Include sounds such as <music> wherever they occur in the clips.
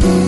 그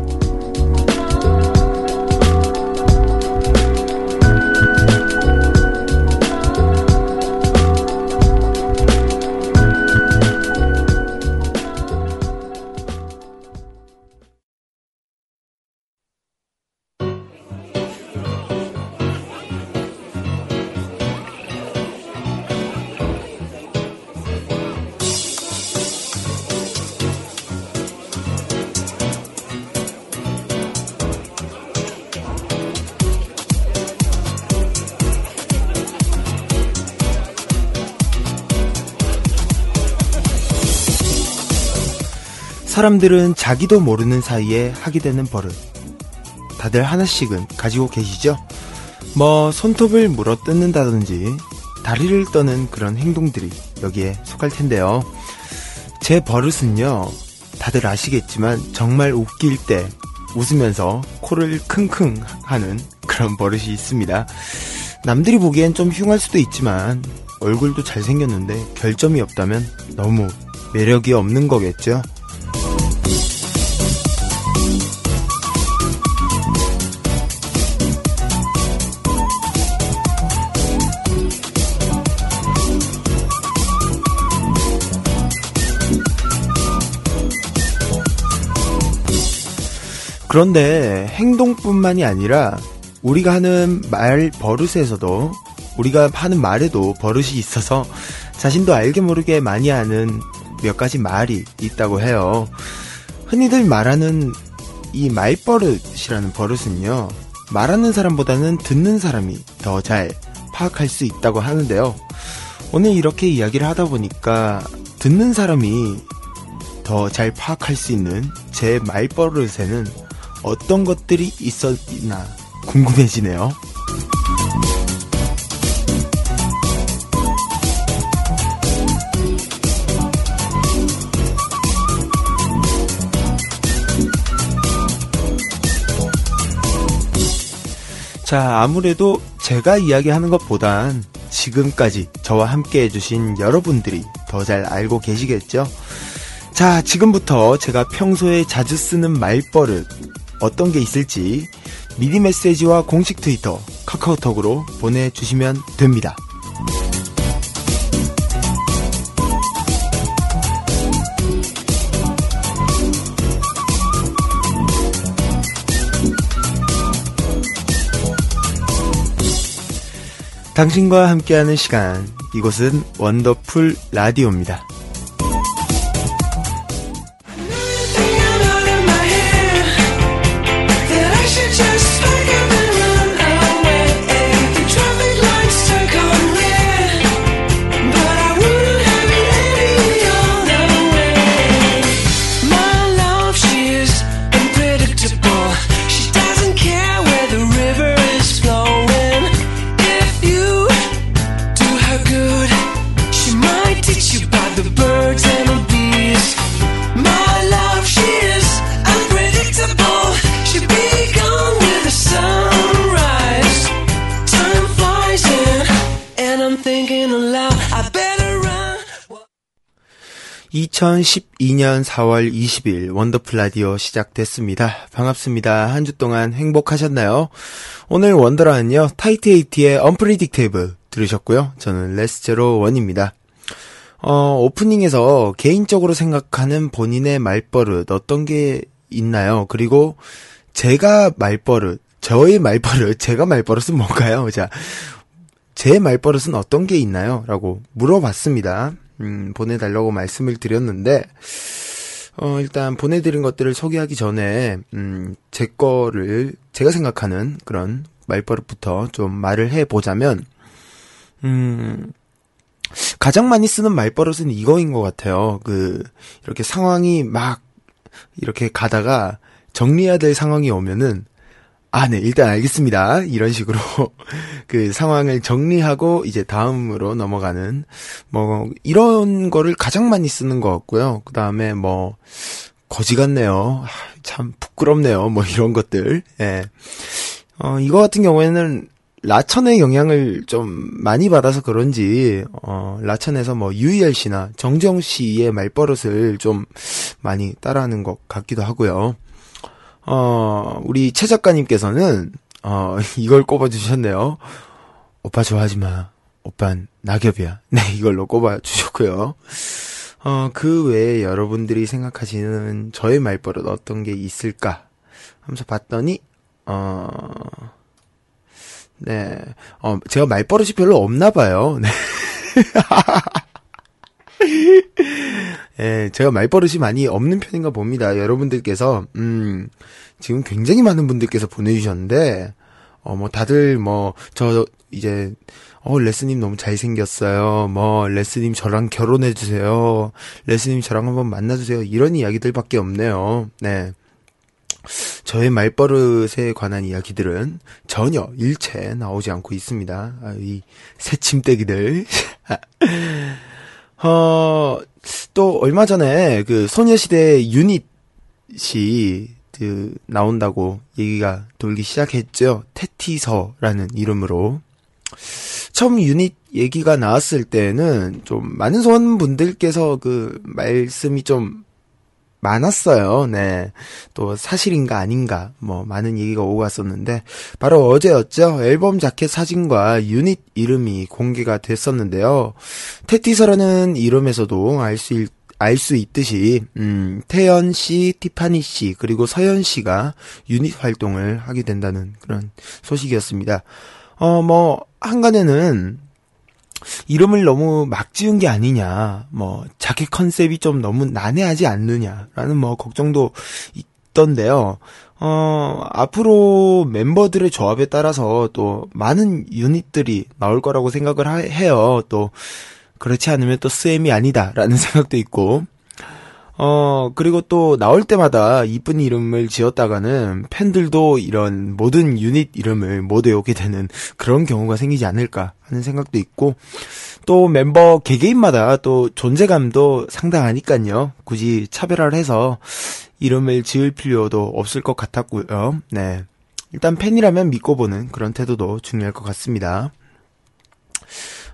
사람들은 자기도 모르는 사이에 하게 되는 버릇. 다들 하나씩은 가지고 계시죠? 뭐, 손톱을 물어 뜯는다든지, 다리를 떠는 그런 행동들이 여기에 속할 텐데요. 제 버릇은요, 다들 아시겠지만, 정말 웃길 때 웃으면서 코를 킁킁 하는 그런 버릇이 있습니다. 남들이 보기엔 좀 흉할 수도 있지만, 얼굴도 잘생겼는데 결점이 없다면 너무 매력이 없는 거겠죠? 그런데 행동뿐만이 아니라 우리가 하는 말 버릇에서도 우리가 하는 말에도 버릇이 있어서 자신도 알게 모르게 많이 하는 몇 가지 말이 있다고 해요. 흔히들 말하는 이 말버릇이라는 버릇은요. 말하는 사람보다는 듣는 사람이 더 잘 파악할 수 있다고 하는데요. 오늘 이렇게 이야기를 하다 보니까 듣는 사람이 더 잘 파악할 수 있는 제 말버릇에는 어떤 것들이 있었나 궁금해지네요. 자, 아무래도 제가 이야기하는 것보단 지금까지 저와 함께 해주신 여러분들이 더 잘 알고 계시겠죠? 자, 지금부터 제가 평소에 자주 쓰는 말버릇 어떤 게 있을지 미리 메시지와 공식 트위터, 카카오톡으로 보내주시면 됩니다. 당신과 함께하는 시간, 이곳은 원더풀 라디오입니다. 2012년 4월 20일 원더풀 라디오 시작됐습니다. 반갑습니다. 한 주 동안 행복하셨나요? 오늘 원더라는요, 타이트 에이티의 Unpredictable 들으셨고요. 저는 레스제로 원입니다. 어, 오프닝에서 개인적으로 생각하는 본인의 말버릇 어떤 게 있나요? 그리고 제가 말버릇, 저의 말버릇, <laughs> 제가 말버릇은 뭔가요? 자, 제 말버릇은 어떤 게 있나요? 라고 물어봤습니다. 음, 보내달라고 말씀을 드렸는데, 어, 일단 보내드린 것들을 소개하기 전에, 음, 제 거를, 제가 생각하는 그런 말버릇부터 좀 말을 해보자면, 음, 가장 많이 쓰는 말버릇은 이거인 것 같아요. 그, 이렇게 상황이 막, 이렇게 가다가 정리해야 될 상황이 오면은, 아, 네, 일단 알겠습니다. 이런 식으로 <laughs> 그 상황을 정리하고 이제 다음으로 넘어가는 뭐 이런 거를 가장 많이 쓰는 것 같고요. 그 다음에 뭐 거지 같네요. 아, 참 부끄럽네요. 뭐 이런 것들. 예. 어, 이거 같은 경우에는 라천의 영향을 좀 많이 받아서 그런지 어, 라천에서 뭐 유희열 씨나 정정 씨의 말버릇을 좀 많이 따라하는 것 같기도 하고요. 어, 우리 최 작가님께서는, 어, <laughs> 이걸 꼽아주셨네요. 오빠 좋아하지 마. 오빤 낙엽이야. <laughs> 네, 이걸로 꼽아주셨고요. 어, 그 외에 여러분들이 생각하시는 저의 말버릇 어떤 게 있을까? 하면서 봤더니, 어, 네, 어, 제가 말버릇이 별로 없나 봐요. 네. <laughs> 예, 제가 말버릇이 많이 없는 편인가 봅니다. 여러분들께서, 음, 지금 굉장히 많은 분들께서 보내주셨는데, 어, 뭐, 다들 뭐, 저, 이제, 어, 레스님 너무 잘생겼어요. 뭐, 레스님 저랑 결혼해주세요. 레스님 저랑 한번 만나주세요. 이런 이야기들밖에 없네요. 네. 저의 말버릇에 관한 이야기들은 전혀 일체 나오지 않고 있습니다. 아, 이 새침대기들. <laughs> 어, 또 얼마 전에 그 소녀시대 유닛이 그 나온다고 얘기가 돌기 시작했죠. 테티서라는 이름으로. 처음 유닛 얘기가 나왔을 때는 좀 많은 소원분들께서 그 말씀이 좀 많았어요. 네. 또 사실인가 아닌가 뭐 많은 얘기가 오고 갔었는데 바로 어제였죠. 앨범 자켓 사진과 유닛 이름이 공개가 됐었는데요. 테티서라는 이름에서도 알수 알수 있듯이 음, 태연 씨, 티파니 씨 그리고 서연 씨가 유닛 활동을 하게 된다는 그런 소식이었습니다. 어 뭐 한간에는 이름을 너무 막 지은 게 아니냐, 뭐, 자켓 컨셉이 좀 너무 난해하지 않느냐라는 뭐, 걱정도 있던데요. 어, 앞으로 멤버들의 조합에 따라서 또 많은 유닛들이 나올 거라고 생각을 하, 해요. 또, 그렇지 않으면 또 스엠이 아니다라는 <laughs> 생각도 있고, 어, 그리고 또 나올 때마다 이쁜 이름을 지었다가는 팬들도 이런 모든 유닛 이름을 못 외우게 되는 그런 경우가 생기지 않을까 하는 생각도 있고, 또 멤버 개개인마다 또 존재감도 상당하니까요. 굳이 차별화를 해서 이름을 지을 필요도 없을 것 같았고요. 네. 일단 팬이라면 믿고 보는 그런 태도도 중요할 것 같습니다.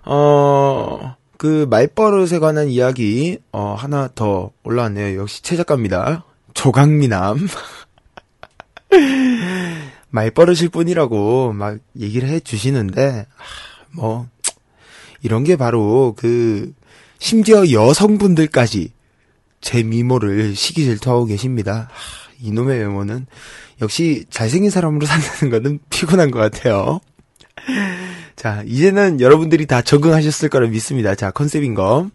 어, 그 말버릇에 관한 이야기 어 하나 더 올라왔네요. 역시 최 작가입니다. 조강미남 <laughs> 말버릇일 뿐이라고 막 얘기를 해 주시는데 뭐 이런 게 바로 그 심지어 여성분들까지 제 미모를 시기 질투하고 계십니다. 하, 이놈의 외모는 역시 잘생긴 사람으로 <laughs> 산다는 거는 피곤한 것 같아요. 자, 이제는 여러분들이 다 적응하셨을 거라 믿습니다. 자, 컨셉인 거.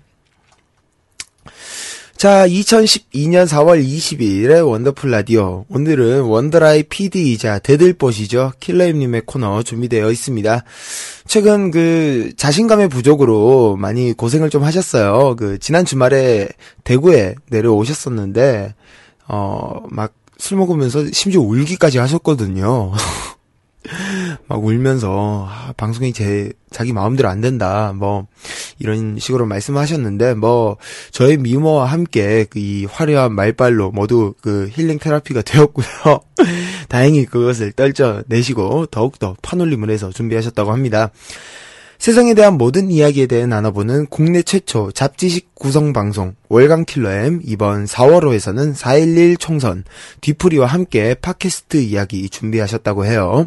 자, 2012년 4월 22일에 원더풀 라디오. 오늘은 원더라이 PD이자 대들보시죠. 킬러임님의 코너 준비되어 있습니다. 최근 그 자신감의 부족으로 많이 고생을 좀 하셨어요. 그 지난 주말에 대구에 내려오셨었는데, 어, 막 술 먹으면서 심지어 울기까지 하셨거든요. <laughs> <laughs> 막 울면서 아, 방송이 제 자기 마음대로 안 된다 뭐 이런 식으로 말씀하셨는데 뭐 저의 미모와 함께 그 이 화려한 말발로 모두 그 힐링 테라피가 <laughs> 되었고요 다행히 그것을 떨쳐내시고 더욱더 판올림을 해서 준비하셨다고 합니다 세상에 대한 모든 이야기에 대해 나눠보는 국내 최초 잡지식 구성 방송 월간 킬러엠 이번 4월호에서는 4.11 총선 뒤풀이와 함께 팟캐스트 이야기 준비하셨다고 해요.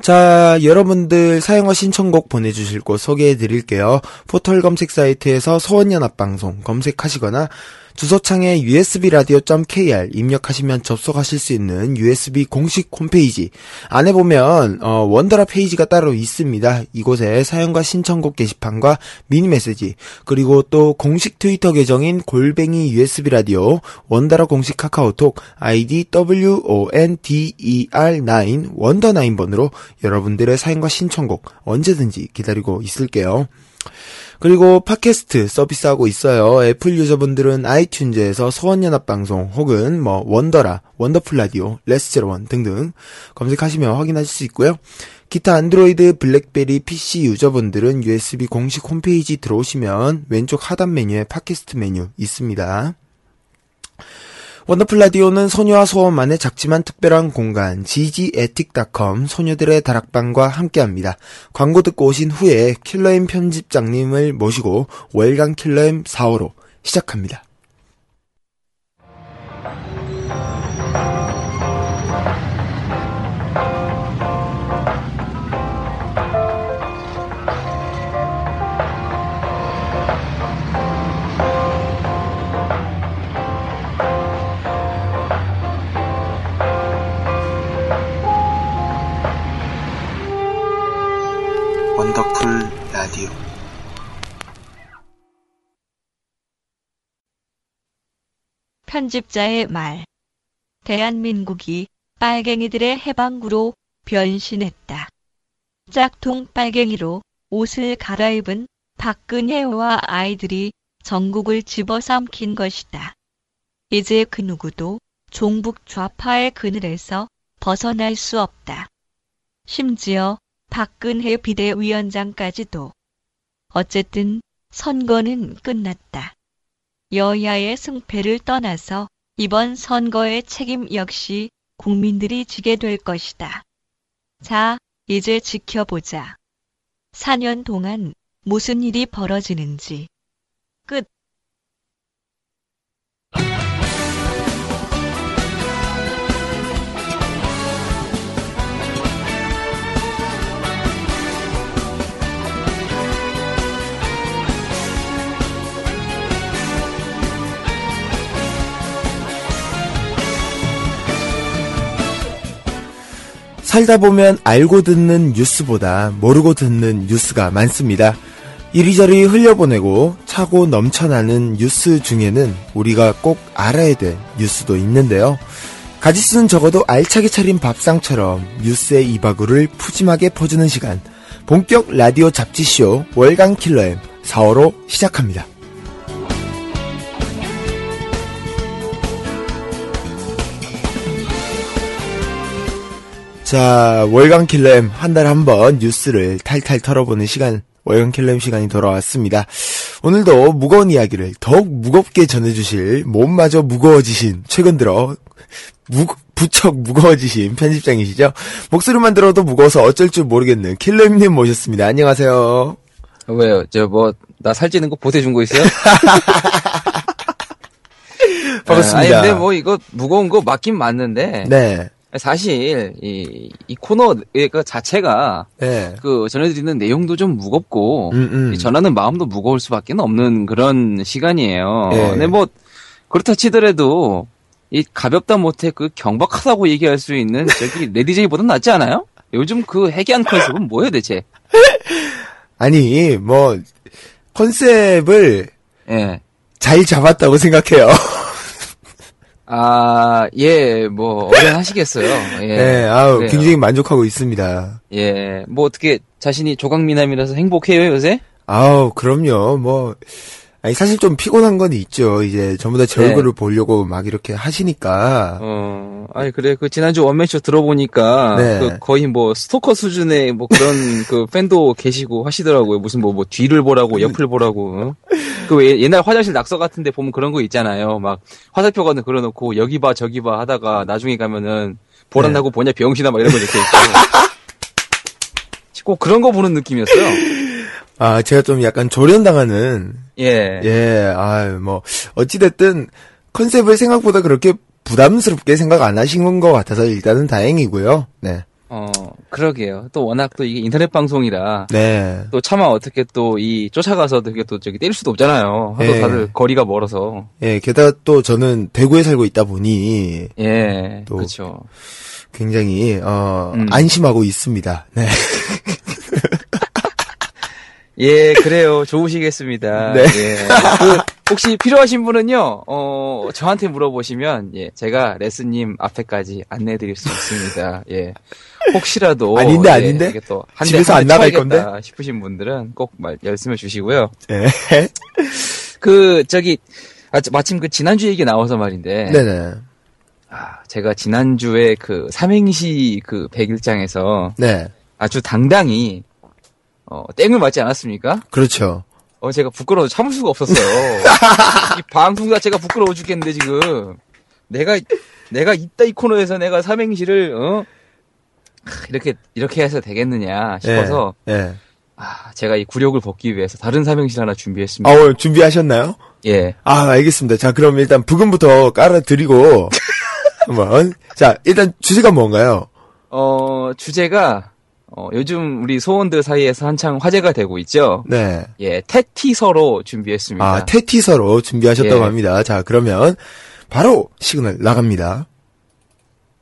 자, 여러분들 사용과 신청곡 보내주실 곳 소개해 드릴게요. 포털 검색 사이트에서 소원연합방송 검색하시거나 주소창에 usbradio.kr 입력하시면 접속하실 수 있는 USB 공식 홈페이지 안에 보면 어, 원더라 페이지가 따로 있습니다. 이곳에 사연과 신청곡 게시판과 미니 메시지 그리고 또 공식 트위터 계정인 골뱅이 USB 라디오 원더라 공식 카카오톡 아이디 WONDER9 원더 9번으로 여러분들의 사연과 신청곡 언제든지 기다리고 있을게요. 그리고 팟캐스트 서비스하고 있어요. 애플 유저분들은 아이튠즈에서 소원연합방송 혹은 뭐 원더라, 원더풀 라디오, 레스제로원 등등 검색하시면 확인하실 수 있고요. 기타 안드로이드, 블랙베리, PC 유저분들은 USB 공식 홈페이지 들어오시면 왼쪽 하단 메뉴에 팟캐스트 메뉴 있습니다. 원더풀 라디오는 소녀와 소원만의 작지만 특별한 공간 ggetic.com 소녀들의 다락방과 함께합니다. 광고 듣고 오신 후에 킬러임 편집장님을 모시고 월간 킬러임 4호로 시작합니다. 편집자의 말. 대한민국이 빨갱이들의 해방구로 변신했다. 짝퉁 빨갱이로 옷을 갈아입은 박근혜와 아이들이 전국을 집어삼킨 것이다. 이제 그 누구도 종북 좌파의 그늘에서 벗어날 수 없다. 심지어 박근혜 비대위원장까지도. 어쨌든 선거는 끝났다. 여야의 승패를 떠나서 이번 선거의 책임 역시 국민들이 지게 될 것이다. 자, 이제 지켜보자. 4년 동안 무슨 일이 벌어지는지. 끝. 살다 보면 알고 듣는 뉴스보다 모르고 듣는 뉴스가 많습니다. 이리저리 흘려보내고 차고 넘쳐나는 뉴스 중에는 우리가 꼭 알아야 될 뉴스도 있는데요. 가지수는 적어도 알차게 차린 밥상처럼 뉴스의 이바구를 푸짐하게 퍼주는 시간. 본격 라디오 잡지쇼 월간 킬러엠 4호로 시작합니다. 자, 월간 킬러엠 한 달에 한 번 뉴스를 탈탈 털어보는 시간, 월간 킬러엠 시간이 돌아왔습니다. 오늘도 무거운 이야기를 더욱 무겁게 전해주실 몸마저 무거워지신 최근 들어 무, 부쩍 무거워지신 편집장이시죠? 목소리만 들어도 무거워서 어쩔 줄 모르겠는 킬러임님 모셨습니다. 안녕하세요. 왜요? 저 뭐 나 살찌는 거 보태준 거 있어요? <laughs> 반갑습니다. 아니 근데 뭐 이거 무거운 거 맞긴 맞는데 네, 사실 이, 이 코너의 그 자체가 네. 그 전해드리는 내용도 좀 무겁고 음, 음. 이 전하는 마음도 무거울 수밖에 없는 그런 시간이에요. 예. 근데 뭐 그렇다 치더라도 이 가볍다 못해 그 경박하다고 얘기할 수 있는 저기 <laughs> 레디제이보다 낫지 않아요? 요즘 그 해괴한 컨셉은 뭐예요 대체? <laughs> 아니, 뭐, 컨셉을 예. 잘 잡았다고 생각해요. <laughs> 아, 예, 뭐, 어련하시겠어요. 예. 네, 아우, 그래요. 굉장히 만족하고 있습니다. 예, 뭐 어떻게 자신이 조각미남이라서 행복해요, 요새? 아우, 그럼요. 뭐, 아니, 사실 좀 피곤한 건 있죠. 이제 전부 다제 네. 얼굴을 보려고 막 이렇게 하시니까. 어, 아니, 그래, 그 지난주 원맨쇼 들어보니까, 네. 그 거의 뭐 스토커 수준의 뭐 그런 <laughs> 그 팬도 계시고 하시더라고요. 무슨 뭐, 뭐 뒤를 보라고, 옆을 보라고. 어? 그왜 옛날 화장실 낙서 같은데 보면 그런 거 있잖아요. 막 화살표 같은 거 그려놓고 여기 봐, 저기 봐 하다가 나중에 가면은 보란다고 보냐, 병신아 막 이런 거 이렇게 있고. <laughs> 꼭 그런 거 보는 느낌이었어요. 아, 제가 좀 약간 조련당하는, 예. 예, 아, 뭐, 어찌됐든, 컨셉을 생각보다 그렇게 부담스럽게 생각 안 하신 것 같아서 일단은 다행이고요. 네. 어, 그러게요. 또 워낙 또 이게 인터넷 방송이라 네. 또 차마 어떻게 또 이 쫓아가서 어떻게 또 저기 때릴 수도 없잖아요. 하도 예. 다들 거리가 멀어서. 예, 게다가 또 저는 대구에 살고 있다 보니 예, 또- 그렇죠. 굉장히 어 음. 안심하고 있습니다. 네. <laughs> 예, 그래요. 좋으시겠습니다. 네. 예. 그, 혹시 필요하신 분은요, 어, 저한테 물어보시면, 예, 제가 레스님 앞에까지 안내해드릴 수 있습니다. 예. 혹시라도. 아닌데, 예, 아닌데? 이게 또, 한 집에서 대, 안 나갈 쳐야겠다 싶으신 분들은 꼭 말, 말씀해 주시고요. 예. 그, 저기, 아, 저- 마침 그 지난주 얘기 나와서 말인데. 네네. 아, 제가 지난주에 그 삼행시 그 백일장에서 네. 아주 당당히, 어, 땡을 맞지 않았습니까? 그렇죠. 어, 제가 부끄러워 참을 수가 없었어요. <laughs> 이 방송 자체가 부끄러워 죽겠는데, 지금. 내가, 내가 이따 이 코너에서 내가 삼행시를, 어? 하, 이렇게, 이렇게 해서 되겠느냐 싶어서, 예. 아, 제가 이 굴욕을 벗기 위해서 다른 삼행시를 하나 준비했습니다. 아, 오늘 준비하셨나요? 예. 아, 알겠습니다. 자, 그럼 일단 브금부터 깔아드리고 <laughs> 한번 자, 일단 주제가 뭔가요? 어, 주제가, 어, 요즘 우리 소원들 사이에서 한창 화제가 되고 있죠. 네. 예, 태티서로 준비했습니다. 아, 태티서로 준비하셨다고 예. 합니다. 자, 그러면 바로 시그널 나갑니다.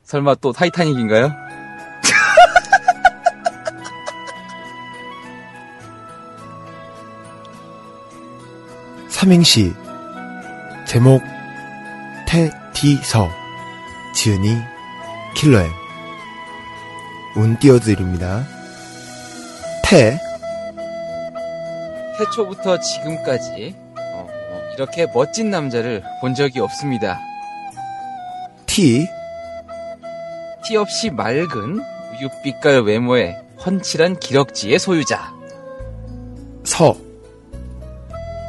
설마 또 타이타닉인가요? <laughs> 삼행시 제목 테티서 지은이 킬러엠 운 띄워드립니다. 태 태초부터 지금까지 어, 어, 이렇게 멋진 남자를 본 적이 없습니다. 티 티 없이 맑은 우유빛깔 외모의 훤칠한 기럭지의 소유자. 서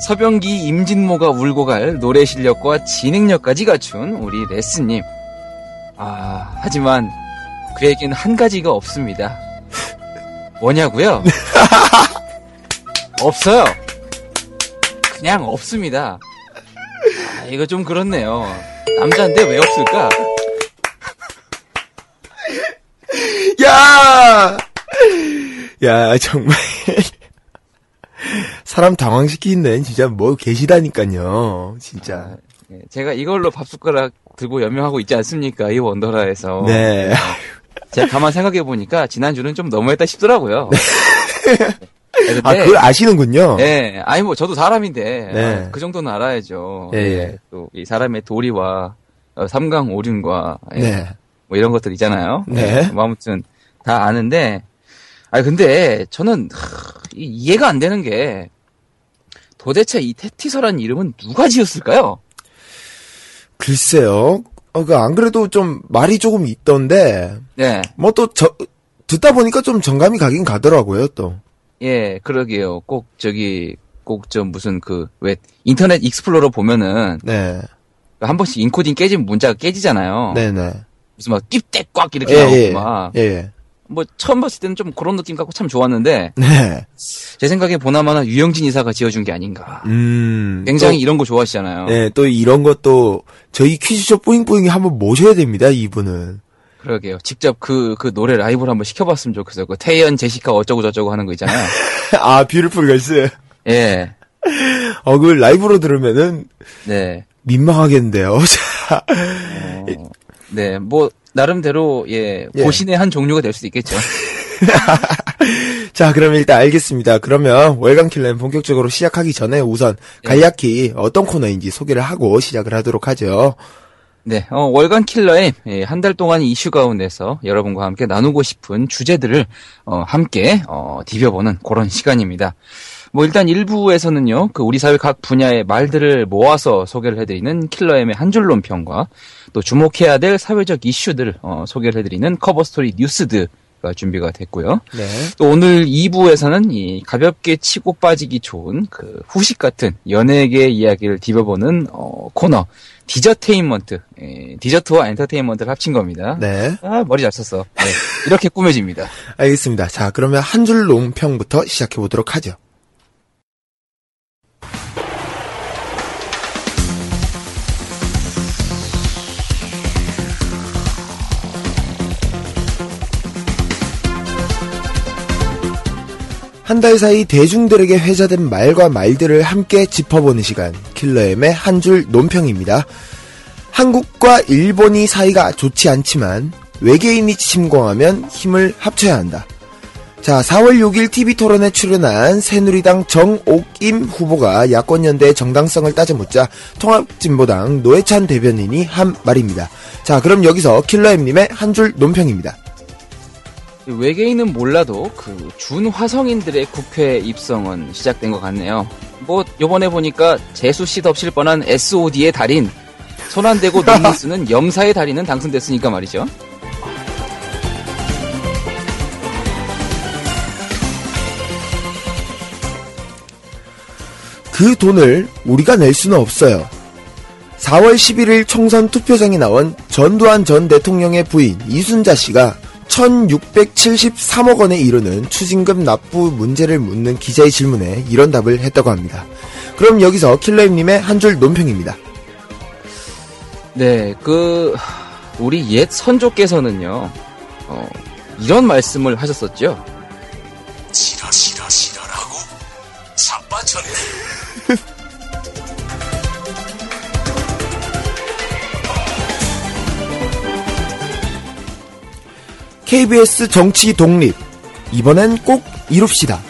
서병기 임진모가 울고 갈 노래 실력과 진행력까지 갖춘 우리 레스님. 아, 하지만 그에겐 한 가지가 없습니다. 뭐냐고요? <laughs> 없어요. 그냥 없습니다. 아, 이거 좀 그렇네요. 남자인데 왜 없을까? 야! 야, 정말. 사람 당황시키는 진짜 뭐 계시다니까요. 진짜. 예, 제가 이걸로 밥숟가락 들고 연명하고 있지 않습니까? 이 원더라에서. 네. 제가 가만 생각해 보니까 지난주는 좀 너무했다 싶더라고요. 네, 아, 근데, 그걸 아시는군요. 예, 아니 뭐 저도 사람인데 네. 아, 그 정도는 알아야죠. 예, 예. 또 이 사람의 도리와 어, 삼강 오륜과 예, 네. 뭐 이런 것들 있잖아요. 네. 예, 뭐 아무튼 다 아는데, 아 근데 저는 하, 이- 이해가 안 되는 게 도대체 이 테티서란 이름은 누가 지었을까요? 글쎄요. 어, 그, 안 그래도 좀 말이 조금 있던데, 네. 뭐 또, 저, 듣다 보니까 좀 정감이 가긴 가더라고요, 또. 예, 그러게요. 꼭 저기 꼭 좀 무슨 그 왜 인터넷 익스플로러 보면은 네. 한 번씩 인코딩 깨지면 문자가 깨지잖아요. 네네. 무슨 막 띠떼 꽉 이렇게 예, 나오고 예. 막. 예, 예. 뭐 처음 봤을 때는 좀 그런 느낌 갖고 참 좋았는데 네. 제 생각에 보나마나 유영진 이사가 지어준 게 아닌가. 음. 굉장히 이런 거 좋아하시잖아요. 또, 네, 또 이런 것도 저희 퀴즈쇼 뿌잉뿌잉이 한번 모셔야 됩니다, 이분은. 그러게요. 직접 그, 그 노래 라이브를 한번 시켜봤으면 좋겠어요. 그 태연, 제시카 어쩌고 저쩌고 하는 거 있잖아요. <laughs> 아, beautiful girls. 예. 어, 그 라이브로 들으면은 네. 민망하겠는데요. <laughs> 자, 어, 네. 뭐, 나름대로, 예, 예. 고신의 한 종류가 될 수도 있겠죠. <laughs> 자, 그럼 일단 알겠습니다. 그러면 월간 킬러는 본격적으로 시작하기 전에 우선 예. 간략히 어떤 코너인지 소개를 하고 시작을 하도록 하죠. 네, 어, 월간 킬러의 한달 동안 이슈 가운데서 여러분과 함께 나누고 싶은 주제들을 어, 함께 어, 디벼보는 그런 시간입니다. 뭐 일단 1부에서는요, 그 우리 사회 각 분야의 말들을 모아서 소개를 해드리는 킬러엠의 한 줄 논평과 또 주목해야 될 사회적 이슈들 어, 소개를 해드리는 커버 스토리 뉴스드가 준비가 됐고요. 네. 또 오늘 2부에서는 이 가볍게 치고 빠지기 좋은 그 후식 같은 연예계 이야기를 디벼보는 어, 코너 디저테인먼트 예, 디저트와 엔터테인먼트를 합친 겁니다. 네. 아 머리 잘 썼어. 네, 이렇게 꾸며집니다. <laughs> 알겠습니다. 자, 그러면 한 줄 논평부터 시작해 보도록 하죠. 한 달 사이 대중들에게 회자된 말과 말들을 함께 짚어보는 시간, 킬러엠의 한 줄 논평입니다. 한국과 일본이 사이가 좋지 않지만 외계인이 침공하면 힘을 합쳐야 한다. 자, 4월 6일 TV 토론에 출연한 새누리당 정옥임 후보가 야권연대의 정당성을 따져 묻자 통합진보당 노회찬 대변인이 한 말입니다. 자, 그럼 여기서 킬러엠님의 한 줄 논평입니다. 외계인은 몰라도 그 준화성인들의 국회 입성은 시작된 것 같네요. 뭐 요번에 보니까 재수 씨 덮칠 뻔한 SOD의 달인 손안 대고 눈을 쓰는 염사의 달인은 당선됐으니까 말이죠. 그 돈을 우리가 낼 수는 없어요. 4월 11일 총선 투표장에 나온 전두환 전 대통령의 부인 이순자 씨가 1673억 원에 이르는 추징금 납부 문제를 묻는 기자의 질문에 이런 답을 했다고 합니다. 그럼 여기서 킬러임님의 한 줄 논평입니다. 네, 그 우리 옛 선조께서는요, 어, 이런 말씀을 하셨었죠. 싫어라고 KBS 정치 독립. 이번엔 꼭 이룹시다.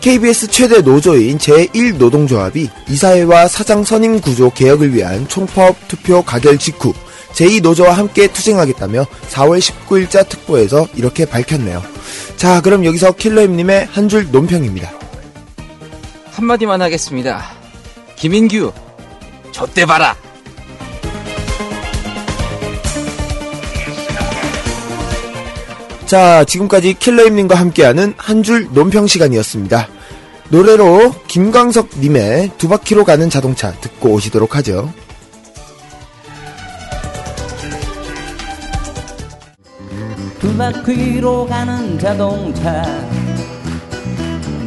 KBS 최대 노조인 제1노동조합이 이사회와 사장 선임 구조 개혁을 위한 총파업 투표 가결 직후 제2노조와 함께 투쟁하겠다며 4월 19일자 특보에서 이렇게 밝혔네요. 자, 그럼 여기서 킬러임님의 한 줄 논평입니다. 한마디만 하겠습니다. 김인규, 좆대 봐라. 자, 지금까지 킬러임님과 함께하는 한 줄 논평 시간이었습니다. 노래로 김광석님의 두 바퀴로 가는 자동차 듣고 오시도록 하죠. 두 바퀴로 가는 자동차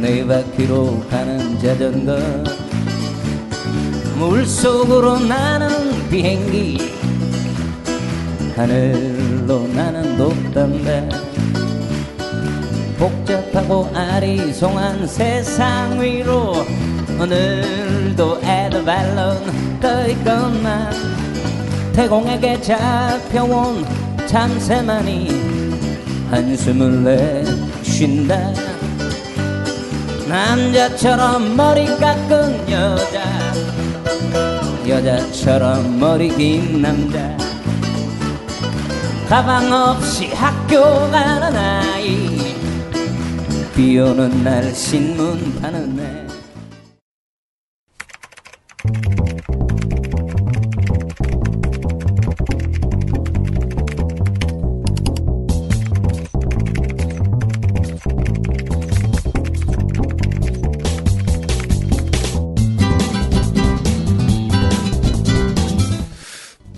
네 바퀴로 가는 자전거 물속으로 나는 비행기 하늘로 나는 높단다 복잡하고 아리송한 세상 위로 오늘도 에드발론 떠있건만 태공에게 잡혀온 참새만이 한숨을 내쉰다. 남자처럼 머리 깎은 여자 여자처럼 머리 긴 남자. 가방 없이 학교 가는 아이 비 오는 날 신문 파는 애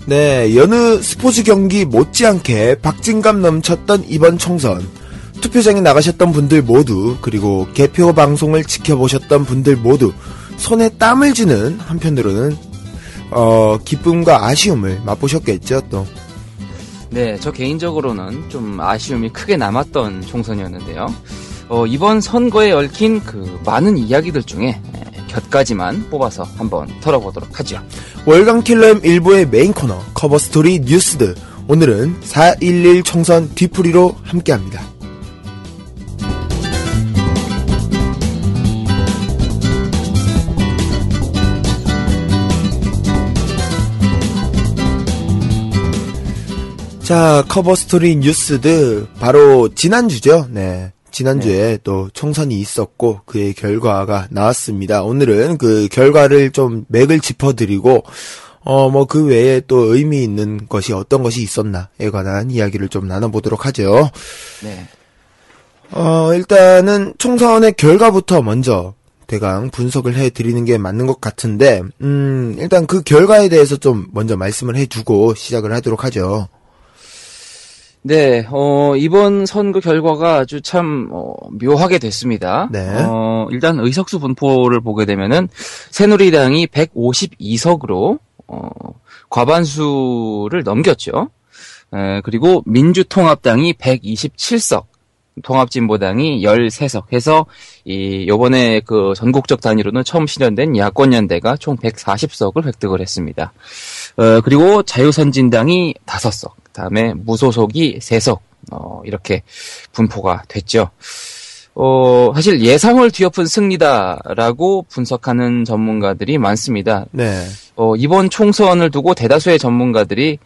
네, 여느 스포츠 경기 못지않게 박진감 넘쳤던 이번 총선. 투표장에 나가셨던 분들 모두, 그리고 개표 방송을 지켜보셨던 분들 모두, 손에 땀을 쥐는 한편으로는, 어, 기쁨과 아쉬움을 맛보셨겠죠, 또. 네, 저 개인적으로는 좀 아쉬움이 크게 남았던 총선이었는데요. 어, 이번 선거에 얽힌 그 많은 이야기들 중에 에, 몇 가지만 뽑아서 한번 털어보도록 하죠. 월간 킬러엠 일부의 메인 코너, 커버 스토리 뉴스드. 오늘은 4.11 총선 뒤풀이로 함께 합니다. 자, 커버 스토리 뉴스드 바로 지난주죠. 네. 지난주에 또 총선이 있었고 그의 결과가 나왔습니다. 오늘은 그 결과를 좀 맥을 짚어 드리고 어 뭐 그 외에 또 의미 있는 것이 어떤 것이 있었나에 관한 이야기를 좀 나눠 보도록 하죠. 네. 어 일단은 총선의 결과부터 먼저 대강 분석을 해 드리는 게 맞는 것 같은데 음 일단 그 결과에 대해서 좀 먼저 말씀을 해두고 시작을 하도록 하죠. 네, 어, 이번 선거 결과가 아주 참, 어, 묘하게 됐습니다. 네. 어, 일단 의석수 분포를 보게 되면은, 새누리당이 152석으로, 어, 과반수를 넘겼죠. 에, 그리고 민주통합당이 127석, 통합진보당이 13석 해서 이 요번에 그 전국적 단위로는 처음 실현된 야권 연대가 총 140석을 획득을 했습니다. 어, 그리고 자유선진당이 5석, 그다음에 무소속이 3석 어, 이렇게 분포가 됐죠. 어, 사실 예상을 뒤엎은 승리다라고 분석하는 전문가들이 많습니다. 네. 어, 이번 총선을 두고 대다수의 전문가들이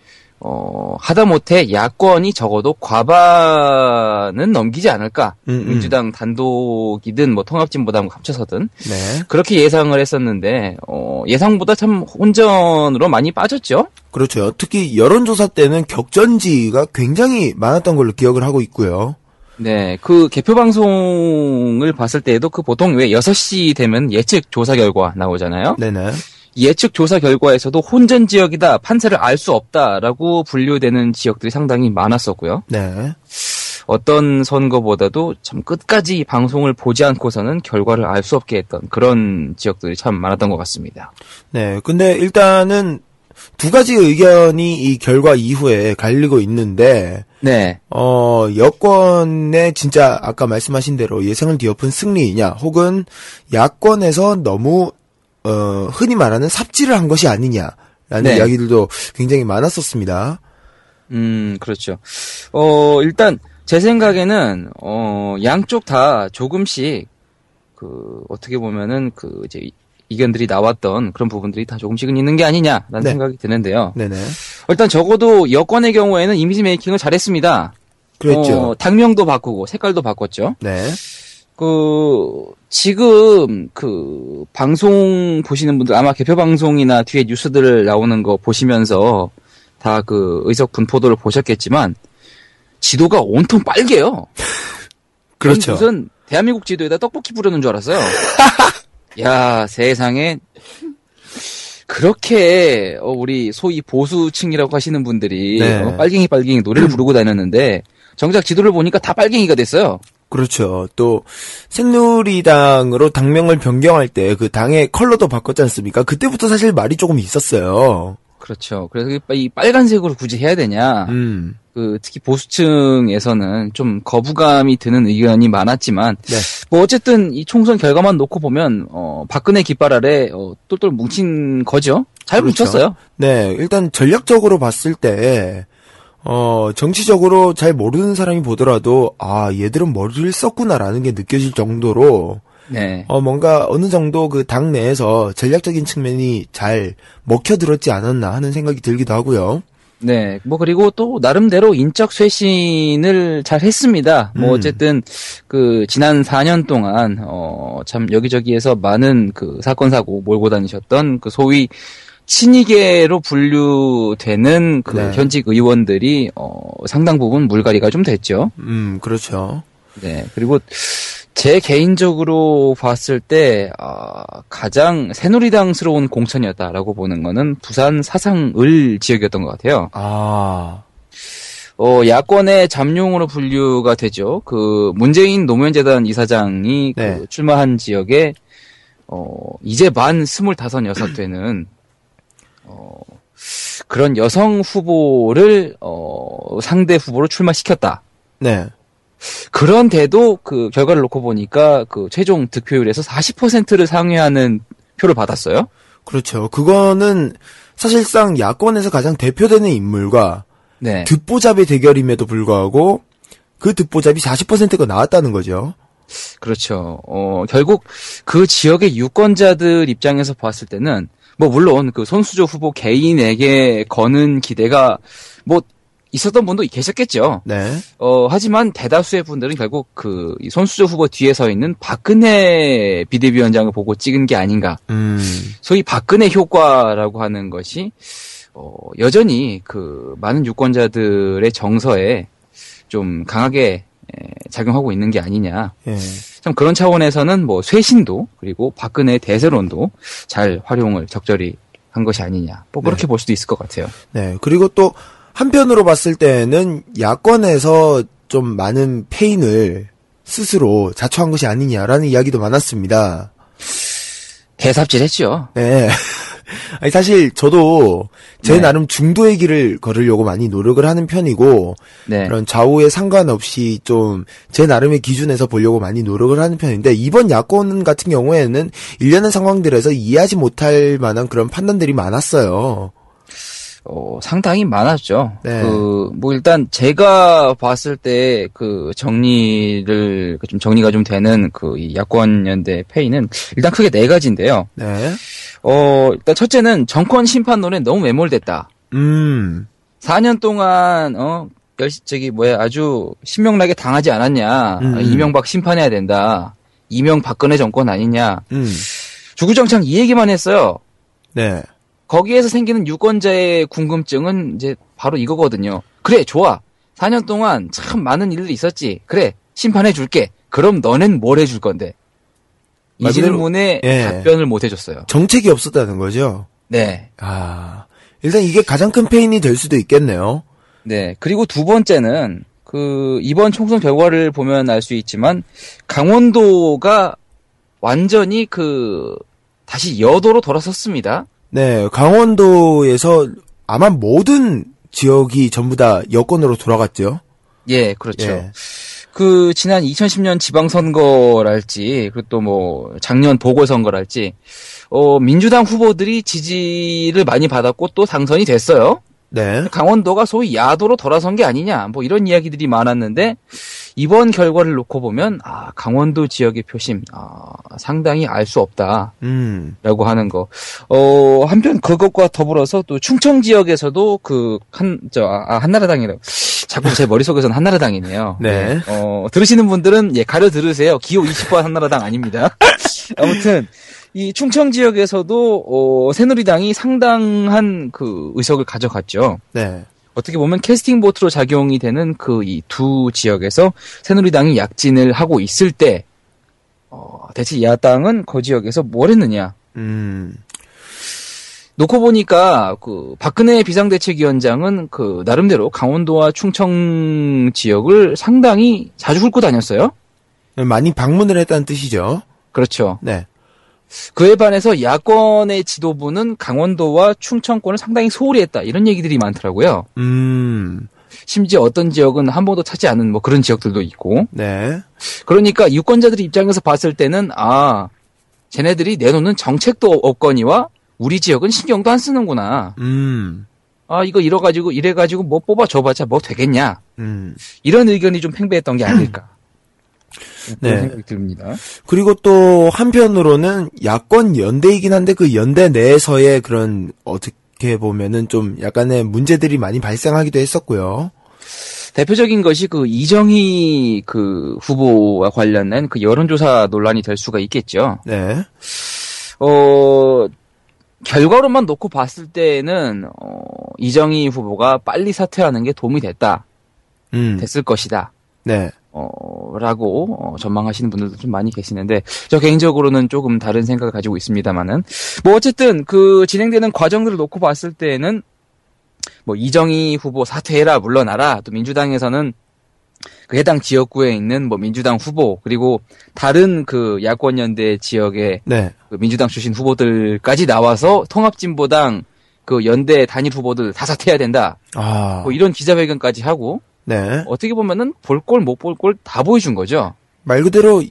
어, 하다못해 야권이 적어도 과반은 넘기지 않을까. 음, 음. 민주당 단독이든 뭐 통합진보당 합쳐서든 네. 그렇게 예상을 했었는데 어, 예상보다 참 혼전으로 많이 빠졌죠. 그렇죠. 특히 여론조사 때는 격전지가 굉장히 많았던 걸로 기억을 하고 있고요. 네, 그 개표 방송을 봤을 때에도 그 보통 왜 6시 되면 예측 조사 결과 나오잖아요. 네네. 예측 조사 결과에서도 혼전 지역이다, 판세를 알 수 없다라고 분류되는 지역들이 상당히 많았었고요. 네. 어떤 선거보다도 참 끝까지 방송을 보지 않고서는 결과를 알 수 없게 했던 그런 지역들이 참 많았던 것 같습니다. 네. 근데 일단은 두 가지 의견이 이 결과 이후에 갈리고 있는데, 네, 어, 여권의 진짜 아까 말씀하신 대로 예상을 뒤엎은 승리이냐, 혹은 야권에서 너무, 어, 흔히 말하는 삽질을 한 것이 아니냐라는 네. 이야기들도 굉장히 많았었습니다. 음, 그렇죠. 어, 일단, 제 생각에는, 어, 양쪽 다 조금씩, 그, 어떻게 보면은, 그, 이제, 이- 이견들이 나왔던 그런 부분들이 다 조금씩은 있는 게 아니냐라는 네. 생각이 드는데요. 네네. 일단 적어도 여권의 경우에는 이미지 메이킹을 잘했습니다. 그랬죠. 어, 당명도 바꾸고 색깔도 바꿨죠. 네. 그 지금 그 방송 보시는 분들 아마 개표 방송이나 뒤에 뉴스들 나오는 거 보시면서 다 그 의석 분포도를 보셨겠지만 지도가 온통 빨개요. <laughs> 그렇죠. 무슨 대한민국 지도에다 떡볶이 뿌려놓은 줄 알았어요. <laughs> 야 세상에 그렇게 어, 우리 소위 보수층이라고 하시는 분들이 네. 어, 빨갱이 빨갱이 노래를 부르고 다녔는데 정작 지도를 보니까 다 빨갱이가 됐어요. 그렇죠. 또 새누리당으로 당명을 변경할 때 그 당의 컬러도 바꿨지 않습니까? 그때부터 사실 말이 조금 있었어요. 그렇죠. 그래서 이- 이 빨간색으로 굳이 해야 되냐? 음. 그 특히 보수층에서는 좀 거부감이 드는 의견이 많았지만 네. 뭐 어쨌든 이 총선 결과만 놓고 보면 어 박근혜 깃발 아래 어, 똘똘 뭉친 거죠. 잘 그렇죠. 뭉쳤어요. 네, 일단 전략적으로 봤을 때, 어, 정치적으로 잘 모르는 사람이 보더라도, 아, 얘들은 머리를 썼구나라는 게 느껴질 정도로, 네. 어, 뭔가 어느 정도 그 당 내에서 전략적인 측면이 잘 먹혀들었지 않았나 하는 생각이 들기도 하고요. 네. 뭐 그리고 또 나름대로 인적 쇄신을 잘 했습니다. 뭐 음. 어쨌든 그 지난 4년 동안 어 참 여기저기에서 많은 그 사건 사고 몰고 다니셨던 그 소위 친이계로 분류되는 그 네. 현직 의원들이 어 상당 부분 물갈이가 좀 됐죠. 음, 그렇죠. 네. 그리고 제 개인적으로 봤을 때 아, 가장 새누리당스러운 공천이었다라고 보는 거는 부산 사상을 지역이었던 것 같아요. 아, 어, 야권의 잠룡으로 분류가 되죠. 그 문재인 노무현재단 이사장이 네. 그 출마한 지역에 어, 이제 만 스물다섯 여섯 되는 어, 그런 여성 후보를 어, 상대 후보로 출마시켰다. 네. 그런데도 그 결과를 놓고 보니까 그 최종 득표율에서 40%를 상회하는 표를 받았어요. 그렇죠. 그거는 사실상 야권에서 가장 대표되는 인물과 네. 듣보잡의 대결임에도 불구하고 그 듣보잡이 40%가 나왔다는 거죠. 그렇죠. 어, 결국 그 지역의 유권자들 입장에서 봤을 때는 뭐 물론 그 손수조 후보 개인에게 거는 기대가 뭐 있었던 분도 계셨겠죠. 네. 어, 하지만 대다수의 분들은 결국 그이 손수조 후보 뒤에 서 있는 박근혜 비대위원장을 보고 찍은 게 아닌가. 음, 소위 박근혜 효과라고 하는 것이 어, 여전히 그 많은 유권자들의 정서에 좀 강하게 에, 작용하고 있는 게 아니냐. 예. 참 그런 차원에서는 뭐 쇄신도 그리고 박근혜 대세론도 잘 활용을 적절히 한 것이 아니냐. 뭐 그렇게 볼 수도 있을 것 같아요. 네. 그리고 또 한편으로 봤을 때는 야권에서 좀 많은 페인을 스스로 자초한 것이 아니냐라는 이야기도 많았습니다. 대삽질했죠. 네. <laughs> 아니 사실 저도 제 네. 나름 중도의 길을 걸으려고 많이 노력을 하는 편이고 네. 그런 좌우에 상관없이 좀 제 나름의 기준에서 보려고 많이 노력을 하는 편인데 이번 야권 같은 경우에는 일련의 상황들에서 이해하지 못할 만한 그런 판단들이 많았어요. 어, 상당히 많았죠. 네. 그, 뭐, 일단, 제가 봤을 때, 그, 정리를, 좀 정리가 좀 되는, 그, 이 야권연대 페이는, 일단 크게 네 가지인데요. 네. 어, 일단 첫째는, 정권 심판론에 너무 매몰됐다. 음. 4년 동안, 어, 열, 저기, 뭐야, 아주 신명나게 당하지 않았냐. 음. 아, 이명박 심판해야 된다. 이명 박근혜 정권 아니냐. 음. 주구장창 이 얘기만 했어요. 네. 거기에서 생기는 유권자의 궁금증은 이제 바로 이거거든요. 그래, 좋아. 4년 동안 참 많은 일들이 있었지. 그래, 심판해 줄게. 그럼 너넨 뭘 해줄 건데? 이 질문에 예. 답변을 못 해줬어요. 정책이 없었다는 거죠. 네. 아. 일단 이게 가장 큰 페인이 될 수도 있겠네요. 네. 그리고 두 번째는, 그, 이번 총선 결과를 보면 알 수 있지만, 강원도가 완전히 그, 다시 여도로 돌아섰습니다. 네, 강원도에서 아마 모든 지역이 전부 다 여권으로 돌아갔죠. 예, 그렇죠. 예. 그 지난 2010년 지방선거랄지 그리고 또 뭐 작년 보궐선거랄지 어 민주당 후보들이 지지를 많이 받았고 또 당선이 됐어요. 네. 강원도가 소위 야도로 돌아선 게 아니냐 뭐 이런 이야기들이 많았는데 이번 결과를 놓고 보면 아 강원도 지역의 표심 아 상당히 알 수 없다. 음. 라고 하는 거. 어, 한편 그것과 더불어서 또 충청 지역에서도 그, 한, 저, 아, 한나라당이라고. 자꾸 제 머릿속에서는 한나라당이네요. 네. 어, 들으시는 분들은, 예, 가려 들으세요. 기호 20번 한나라당 아닙니다. <laughs> 아무튼, 이 충청 지역에서도, 어, 새누리당이 상당한 그 의석을 가져갔죠. 네. 어떻게 보면 캐스팅 보트로 작용이 되는 그 이 두 지역에서 새누리당이 약진을 하고 있을 때, 어, 대체 야당은 그 지역에서 뭘 했느냐. 음. 놓고 보니까 그 박근혜 비상대책위원장은 그 나름대로 강원도와 충청 지역을 상당히 자주 훑고 다녔어요. 많이 방문을 했다는 뜻이죠. 그렇죠. 네. 그에 반해서 야권의 지도부는 강원도와 충청권을 상당히 소홀히 했다. 이런 얘기들이 많더라고요. 음. 심지어 어떤 지역은 한 번도 차지 않은 뭐 그런 지역들도 있고. 네. 그러니까 유권자들 입장에서 봤을 때는 아, 쟤네들이 내놓는 정책도 없거니와 우리 지역은 신경도 안 쓰는구나. 음. 아, 이거 이래가지고, 이래가지고 뭐 뽑아줘봤자 뭐 되겠냐. 음. 이런 의견이 좀 팽배했던 게 아닐까. 네. 그런 생각이 듭니다. 그리고 또 한편으로는 야권 연대이긴 한데 그 연대 내에서의 그런 어떻게 보면은 좀 약간의 문제들이 많이 발생하기도 했었고요. 대표적인 것이 그 이정희 그 후보와 관련된 그 여론조사 논란이 될 수가 있겠죠. 네. 어, 결과로만 놓고 봤을 때는, 어, 이정희 후보가 빨리 사퇴하는 게 도움이 됐다. 음. 됐을 것이다. 네. 어, 라고, 어, 전망하시는 분들도 좀 많이 계시는데, 저 개인적으로는 조금 다른 생각을 가지고 있습니다만은, 뭐, 어쨌든, 그, 진행되는 과정들을 놓고 봤을 때는, 뭐, 이정희 후보 사퇴해라, 물러나라, 또 민주당에서는 그 해당 지역구에 있는 뭐, 민주당 후보, 그리고 다른 그 야권 연대 지역의 네. 그 민주당 출신 후보들까지 나와서 통합진보당 그 연대 단일 후보들 다 사퇴해야 된다. 아. 뭐 이런 기자회견까지 하고, 네. 어떻게 보면은 볼 꼴 못 볼 꼴 다 보여준 거죠. 말 그대로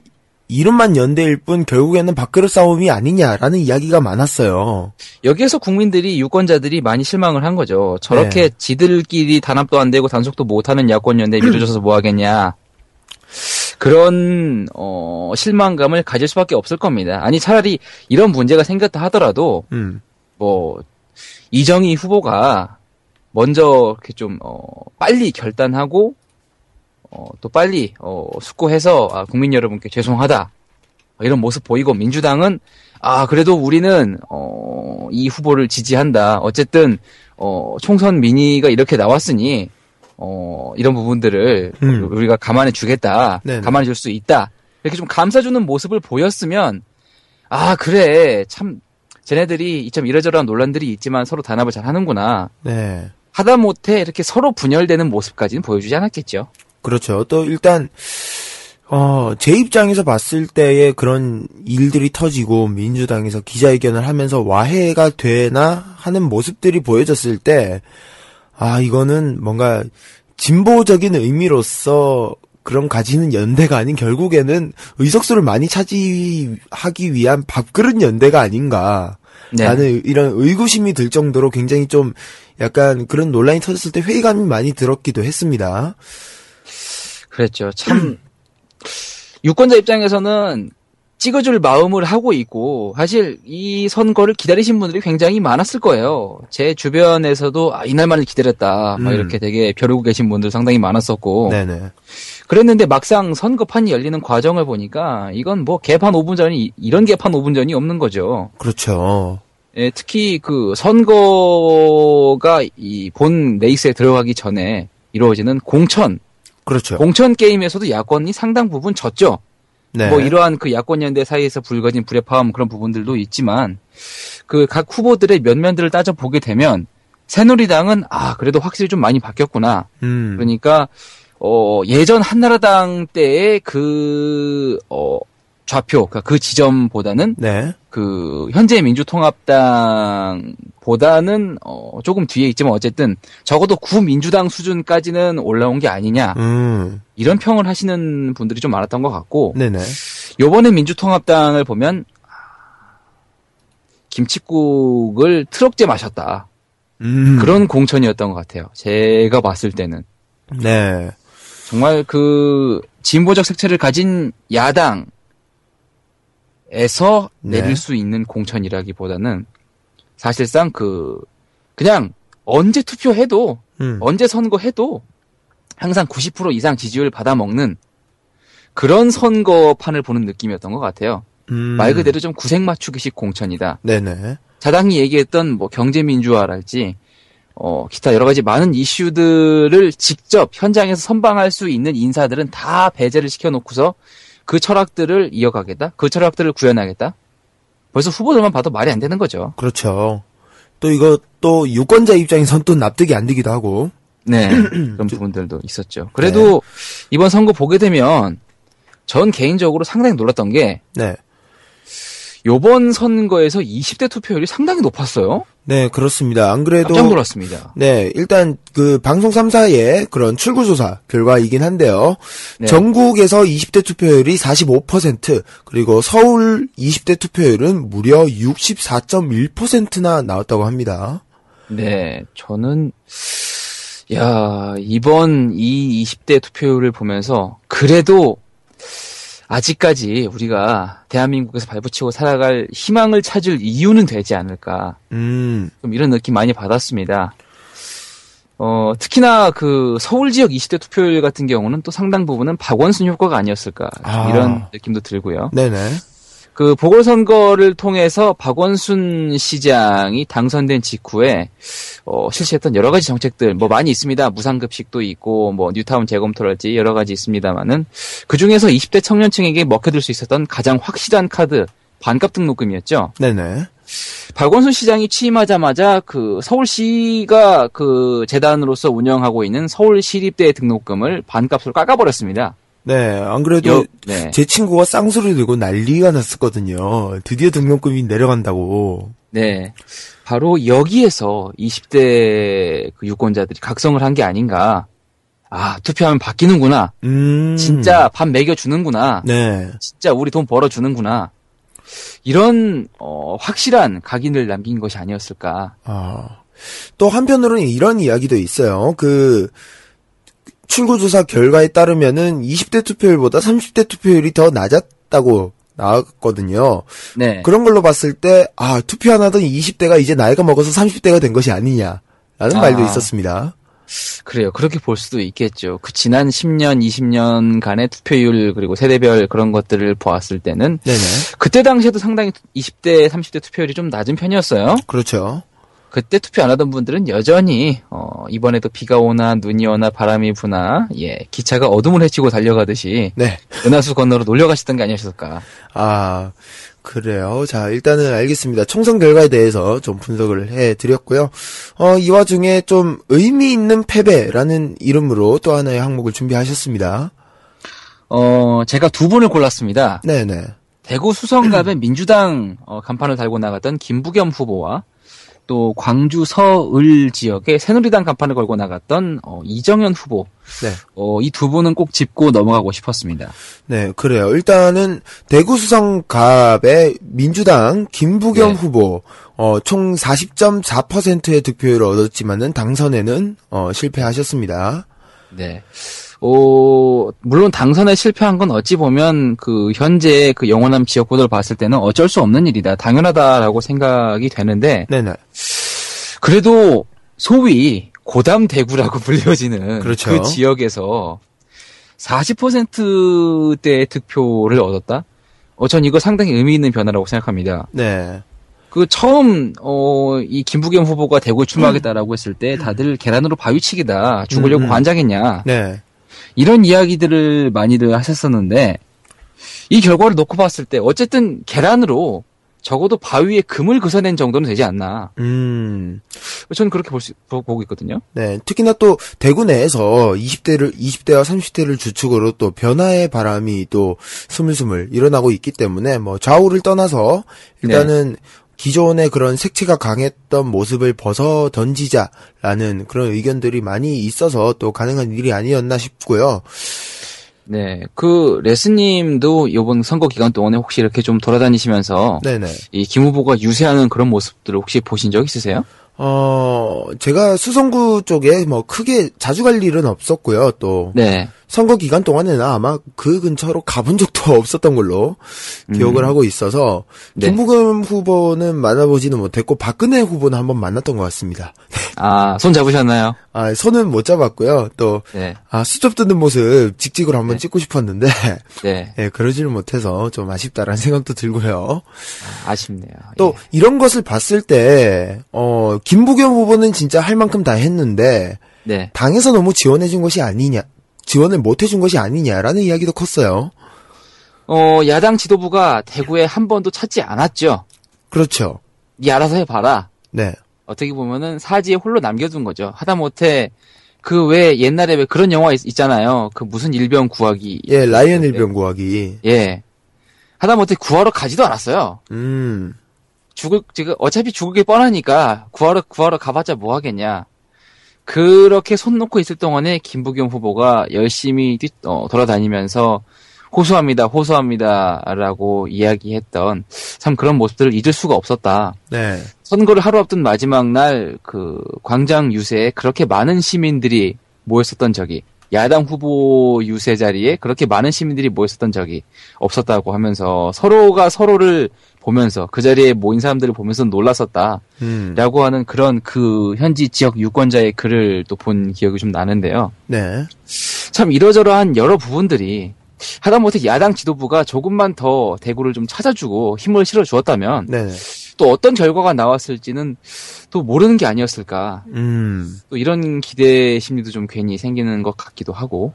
이름만 연대일 뿐 결국에는 밥그릇 싸움이 아니냐라는 이야기가 많았어요. 여기에서 국민들이 유권자들이 많이 실망을 한 거죠. 저렇게 네. 지들끼리 단합도 안 되고 단속도 못하는 야권 연대에 밀어줘서 뭐 하겠냐. 그런 어, 실망감을 가질 수밖에 없을 겁니다. 아니 차라리 이런 문제가 생겼다 하더라도 음. 뭐 이정희 후보가 먼저 이렇게 좀 어, 빨리 결단하고 어, 또 빨리 어, 숙고해서 아, 국민 여러분께 죄송하다 이런 모습 보이고 민주당은 아 그래도 우리는 어, 이 후보를 지지한다. 어쨌든 어, 총선 민의가 이렇게 나왔으니 어, 이런 부분들을 음. 우리가 감안해 주겠다. 네네. 감안해 줄 수 있다. 이렇게 좀 감싸주는 모습을 보였으면 아 그래 참 쟤네들이 참 이러저러한 논란들이 있지만 서로 단합을 잘 하는구나. 네. 하다 못해 이렇게 서로 분열되는 모습까지는 보여주지 않았겠죠. 그렇죠. 또 일단 어, 제 입장에서 봤을 때의 그런 일들이 터지고 민주당에서 기자회견을 하면서 와해가 되나 하는 모습들이 보여졌을 때, 아, 이거는 뭔가 진보적인 의미로서 그런 가지는 연대가 아닌 결국에는 의석수를 많이 차지하기 위한 밥그릇 연대가 아닌가. 네. 라는 이런 의구심이 들 정도로 굉장히 좀 약간 그런 논란이 터졌을 때 회의감이 많이 들었기도 했습니다. 그랬죠. 참 유권자 입장에서는 찍어줄 마음을 하고 있고 사실 이 선거를 기다리신 분들이 굉장히 많았을 거예요. 제 주변에서도 아, 이날만을 기다렸다. 막 음. 이렇게 되게 벼르고 계신 분들 상당히 많았었고 네네. 그랬는데 막상 선거판이 열리는 과정을 보니까 이건 뭐 개판 5분 전이 이런 개판 5분 전이 없는 거죠. 그렇죠. 예, 특히 그 선거가 이 본 레이스에 들어가기 전에 이루어지는 공천 그렇죠. 공천 게임에서도 야권이 상당 부분 졌죠. 네. 뭐 이러한 그 야권 연대 사이에서 불거진 불협화음 그런 부분들도 있지만 그 각 후보들의 면면들을 따져 보게 되면 새누리당은 아 그래도 확실히 좀 많이 바뀌었구나. 음. 그러니까 어 예전 한나라당 때의 그어 좌표 그러니까 그 지점보다는 네. 그 현재 민주통합당보다는 어 조금 뒤에 있지만 어쨌든 적어도 구민주당 수준까지는 올라온 게 아니냐 음. 이런 평을 하시는 분들이 좀 많았던 것 같고 네네. 요번에 민주통합당을 보면 김치국을 트럭째 마셨다 음. 그런 공천이었던 것 같아요 제가 봤을 때는 네. 정말 그 진보적 색채를 가진 야당 에서 네. 내릴 수 있는 공천이라기보다는 사실상 그 그냥 언제 투표해도 음. 언제 선거해도 항상 90% 이상 지지율 받아먹는 그런 선거판을 보는 느낌이었던 것 같아요. 음. 말 그대로 좀 구색 맞추기식 공천이다. 네네. 자당이 얘기했던 뭐 경제민주화랄지 어 기타 여러 가지 많은 이슈들을 직접 현장에서 선방할 수 있는 인사들은 다 배제를 시켜놓고서 그 철학들을 이어가겠다. 그 철학들을 구현하겠다. 벌써 후보들만 봐도 말이 안 되는 거죠. 그렇죠. 또 이거 또 유권자 입장에선 또 납득이 안 되기도 하고. 네. <clears throat> 그런 부분들도 있었죠. 그래도 이번 선거 보게 되면 전 개인적으로 상당히 놀랐던 게 네. 요번 선거에서 20대 투표율이 상당히 높았어요. 네, 그렇습니다. 안 그래도 깜짝 놀랐습니다. 네, 일단 그 방송 3사의 그런 출구 조사 결과이긴 한데요. 네. 전국에서 20대 투표율이 45% 그리고 서울 20대 투표율은 무려 64.1%나 나왔다고 합니다. 네, 저는 야 이번 이 20대 투표율을 보면서 그래도 아직까지 우리가 대한민국에서 발붙이고 살아갈 희망을 찾을 이유는 되지 않을까 음, 좀 이런 느낌 많이 받았습니다. 어, 특히나 그 서울 지역 20대 투표율 같은 경우는 또 상당 부분은 박원순 효과가 아니었을까 아. 이런 느낌도 들고요. 네네. 그 보궐선거를 통해서 박원순 시장이 당선된 직후에 어, 실시했던 여러 가지 정책들 뭐 많이 있습니다. 무상급식도 있고 뭐 뉴타운 재검토랄지 여러 가지 있습니다만은 그 중에서 20대 청년층에게 먹혀들 수 있었던 가장 확실한 카드 반값 등록금이었죠. 네네. 박원순 시장이 취임하자마자 그 서울시가 그 재단으로서 운영하고 있는 서울시립대 등록금을 반값으로 깎아버렸습니다. 네, 안 그래도 여- 네. 제 친구가 쌍수를 들고 난리가 났었거든요. 드디어 등록금이 내려간다고. 네. 바로 여기에서 20대 그 유권자들이 각성을 한 게 아닌가. 아, 투표하면 바뀌는구나. 음. 진짜 밥 먹여주는구나. 네. 진짜 우리 돈 벌어주는구나. 이런, 어, 확실한 각인을 남긴 것이 아니었을까. 아. 또 한편으로는 이런 이야기도 있어요. 그 출구조사 결과에 따르면은 20대 투표율보다 30대 투표율이 더 낮았다고 나왔거든요. 네. 그런 걸로 봤을 때, 아, 투표 안 하던 20대가 이제 나이가 먹어서 30대가 된 것이 아니냐라는 아. 말도 있었습니다. 그래요. 그렇게 볼 수도 있겠죠. 그 지난 10년, 20년간의 투표율, 그리고 세대별 그런 것들을 보았을 때는, 네네. 그때 당시에도 상당히 20대, 30대 투표율이 좀 낮은 편이었어요. 그렇죠. 그때 투표 안 하던 분들은 여전히 어, 이번에도 비가 오나 눈이 오나 바람이 부나 예 기차가 어둠을 헤치고 달려가듯이 네. 은하수 건너로 놀려가시던 게 아니었을까. 아, 그래요. 자, 일단은 알겠습니다. 총선 결과에 대해서 좀 분석을 해 드렸고요. 어, 이 와중에 좀 의미 있는 패배라는 이름으로 또 하나의 항목을 준비하셨습니다. 어, 제가 두 분을 골랐습니다. 네네. 대구 수성갑에 민주당 어, 간판을 달고 나갔던 김부겸 후보와 또 광주 서을 지역에 새누리당 간판을 걸고 나갔던 어, 이정현 후보. 네. 어, 이 두 분은 꼭 짚고 넘어가고 싶었습니다. 네, 그래요. 일단은 대구 수성갑의 민주당 김부겸 네. 후보 어, 총 40.4%의 득표율을 얻었지만은 당선에는 어, 실패하셨습니다. 네. 어, 물론 당선에 실패한 건 어찌 보면 그 현재 그 영원함 지역구도를 봤을 때는 어쩔 수 없는 일이다. 당연하다라고 생각이 되는데 네네. 그래도 소위 고담 대구라고 <laughs> 불려지는 그렇죠. 그 지역에서 40%대의 득표를 얻었다? 어, 전 이거 상당히 의미 있는 변화라고 생각합니다. 네. 그 처음 어, 이 김부겸 후보가 대구에 출마하겠다라고 했을 때 다들 계란으로 바위치기다 죽으려고 음, 음. 관장했냐 네. 이런 이야기들을 많이들 하셨었는데 이 결과를 놓고 봤을 때 어쨌든 계란으로 적어도 바위에 금을 그서낸 정도는 되지 않나 음. 저는 그렇게 볼 수, 보- 보고 있거든요. 네. 특히나 또 대구 내에서 20대를 20대와 30대를 주축으로 또 변화의 바람이 또 스물스물 일어나고 있기 때문에 뭐 좌우를 떠나서 일단은 기존의 그런 색채가 강했던 모습을 벗어 던지자라는 그런 의견들이 많이 있어서 또 가능한 일이 아니었나 싶고요. 네, 그 레스님도 이번 선거 기간 동안에 혹시 이렇게 좀 돌아다니시면서 네네. 이 김 후보가 유세하는 그런 모습들을 혹시 보신 적 있으세요? 어, 제가 수성구 쪽에 뭐 크게 자주 갈 일은 없었고요. 또 네, 선거 기간 동안에는 아마 그 근처로 가본 적도 <laughs> 없었던 걸로 기억을 하고 있어서 음. 네. 김부겸 후보는 만나보지는 못했고 박근혜 후보는 한번 만났던 것 같습니다. <laughs> 아, 손 잡으셨나요? 아, 손은 못 잡았고요. 또 네, 아, 수첩 뜯는 모습 직직으로 한번 네. 찍고 싶었는데 네, <laughs> 예, 그러지는 못해서 좀 아쉽다라는 생각도 들고요. 아쉽네요. 또 예. 이런 것을 봤을 때 어, 김부겸 후보는 진짜 할 만큼 다 했는데 네, 당에서 너무 지원해 준 것이 아니냐. 지원을 못 해준 것이 아니냐라는 이야기도 컸어요. 어, 야당 지도부가 대구에 한 번도 찾지 않았죠. 그렇죠. 니 알아서 해봐라. 네. 어떻게 보면은 사지에 홀로 남겨둔 거죠. 하다못해 그 왜 옛날에 왜 그런 영화 있, 잖아요그 무슨 일병 구하기. 예, 라이언 일병 구하기. 예. 하다못해 구하러 가지도 않았어요. 음. 죽을 지금 어차피 죽을 게 뻔하니까 구하러 구하러 가봤자 뭐 하겠냐. 그렇게 손 놓고 있을 동안에 김부겸 후보가 열심히 뛰, 어, 돌아다니면서 호소합니다, 호소합니다라고 이야기했던 참 그런 모습들을 잊을 수가 없었다. 네. 선거를 하루 앞둔 마지막 날 그 광장 유세에 그렇게 많은 시민들이 모였었던 적이 야당 후보 유세 자리에 그렇게 많은 시민들이 모였었던 적이 없었다고 하면서 서로가 서로를 보면서 그 자리에 모인 사람들을 보면서 놀랐었다. 음. 라고 하는 그런 그 현지 지역 유권자의 글을 또 본 기억이 좀 나는데요. 네. 참 이러저러한 여러 부분들이 하다못해 야당 지도부가 조금만 더 대구를 좀 찾아주고 힘을 실어 주었다면 네. 또 어떤 결과가 나왔을지는 또 모르는 게 아니었을까. 음. 또 이런 기대 심리도 좀 괜히 생기는 것 같기도 하고.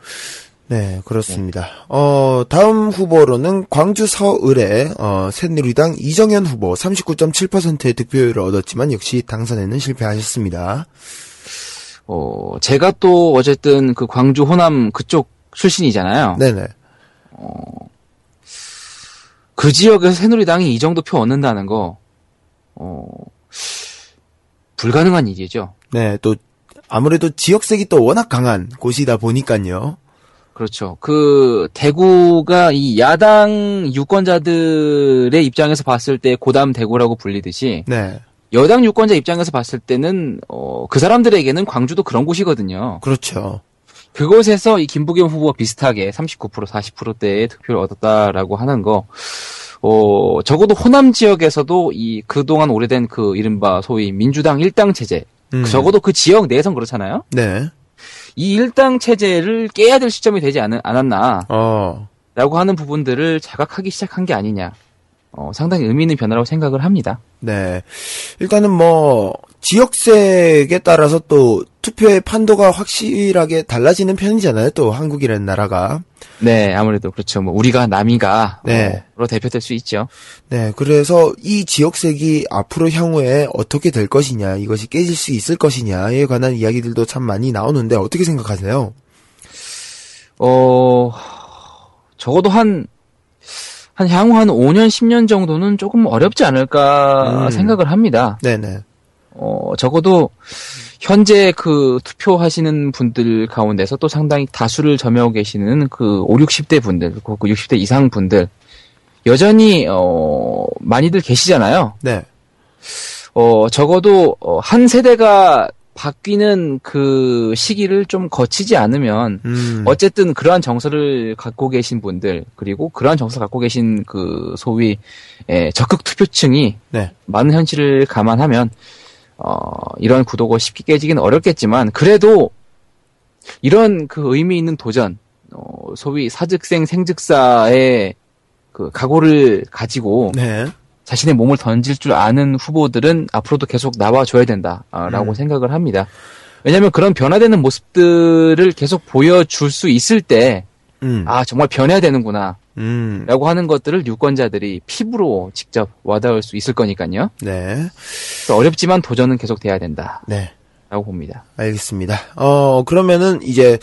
네, 그렇습니다. 어, 다음 후보로는 광주 서을의 어, 새누리당 이정현 후보 39.7%의 득표율을 얻었지만 역시 당선에는 실패하셨습니다. 어, 제가 또 어쨌든 그 광주 호남 그쪽 출신이잖아요. 네네. 그 지역에서 새누리당이 이 정도 표 얻는다는 거, 어, 불가능한 일이죠. 네, 또 아무래도 지역색이 또 워낙 강한 곳이다 보니까요. 그렇죠. 그 대구가 이 야당 유권자들의 입장에서 봤을 때 고담 대구라고 불리듯이 네, 여당 유권자 입장에서 봤을 때는 어, 그 사람들에게는 광주도 그런 곳이거든요. 그렇죠. 그곳에서 이 김부겸 후보와 비슷하게 39% 40%대의 득표를 얻었다라고 하는 거, 어, 적어도 호남 지역에서도 이 그동안 오래된 그 이른바 소위 민주당 일당 체제, 음. 적어도 그 지역 내에선 그렇잖아요. 네, 이 일당 체제를 깨야 될 시점이 되지 않, 않았나라고 어, 하는 부분들을 자각하기 시작한 게 아니냐. 어, 상당히 의미 있는 변화라고 생각을 합니다. 네. 일단은 뭐 지역색에 따라서 또 투표의 판도가 확실하게 달라지는 편이잖아요. 또 한국이라는 나라가. 네, 아무래도 그렇죠. 뭐 우리가 남이가 네. 로 대표될 수 있죠. 네, 그래서 이 지역색이 앞으로 향후에 어떻게 될 것이냐, 이것이 깨질 수 있을 것이냐에 관한 이야기들도 참 많이 나오는데 어떻게 생각하세요? 어, 적어도 한, 한 향후 한 5년, 10년 정도는 조금 어렵지 않을까 음. 생각을 합니다. 네네. 어, 적어도 현재 그 투표하시는 분들 가운데서 또 상당히 다수를 점유하고 계시는 그 5, 60대 분들, 그 60대 이상 분들, 여전히, 어, 많이들 계시잖아요. 네. 어, 적어도, 어, 한 세대가 바뀌는 그 시기를 좀 거치지 않으면, 음. 어쨌든 그러한 정서를 갖고 계신 분들, 그리고 그러한 정서 갖고 계신 그 소위, 예, 적극 투표층이 네. 많은 현실을 감안하면, 어, 이런 구도가 쉽게 깨지기는 어렵겠지만, 그래도, 이런 그 의미 있는 도전, 어, 소위 사즉생 생즉사의 그 각오를 가지고 네. 자신의 몸을 던질 줄 아는 후보들은 앞으로도 계속 나와줘야 된다라고 음. 생각을 합니다. 왜냐하면 그런 변화되는 모습들을 계속 보여줄 수 있을 때, 음. 아, 정말 변해야 되는구나, 음. 라고 하는 것들을 유권자들이 피부로 직접 와닿을 수 있을 거니까요. 네. 어렵지만 도전은 계속 돼야 된다라고 네. 봅니다. 알겠습니다. 어, 그러면은 이제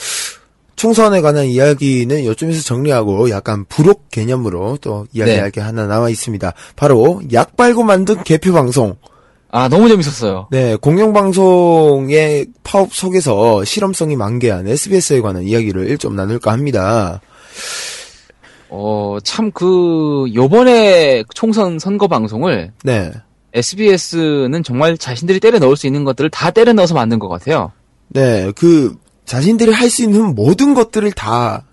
총선에 관한 이야기는 요쯤에서 정리하고 약간 부록 개념으로 또 이야기할 네. 게 하나 나와 있습니다. 바로 약 빨고 만든 개표 방송. 아, 너무 재밌었어요. 네, 공영방송의 파업 속에서 실험성이 만개한 SBS에 관한 이야기를 좀 나눌까 합니다. 어, 참 그, 요번에 총선 선거 방송을 네. SBS는 정말 자신들이 때려 넣을 수 있는 것들을 다 때려 넣어서 만든 것 같아요. 네, 그 자신들이 할 수 있는 모든 것들을 다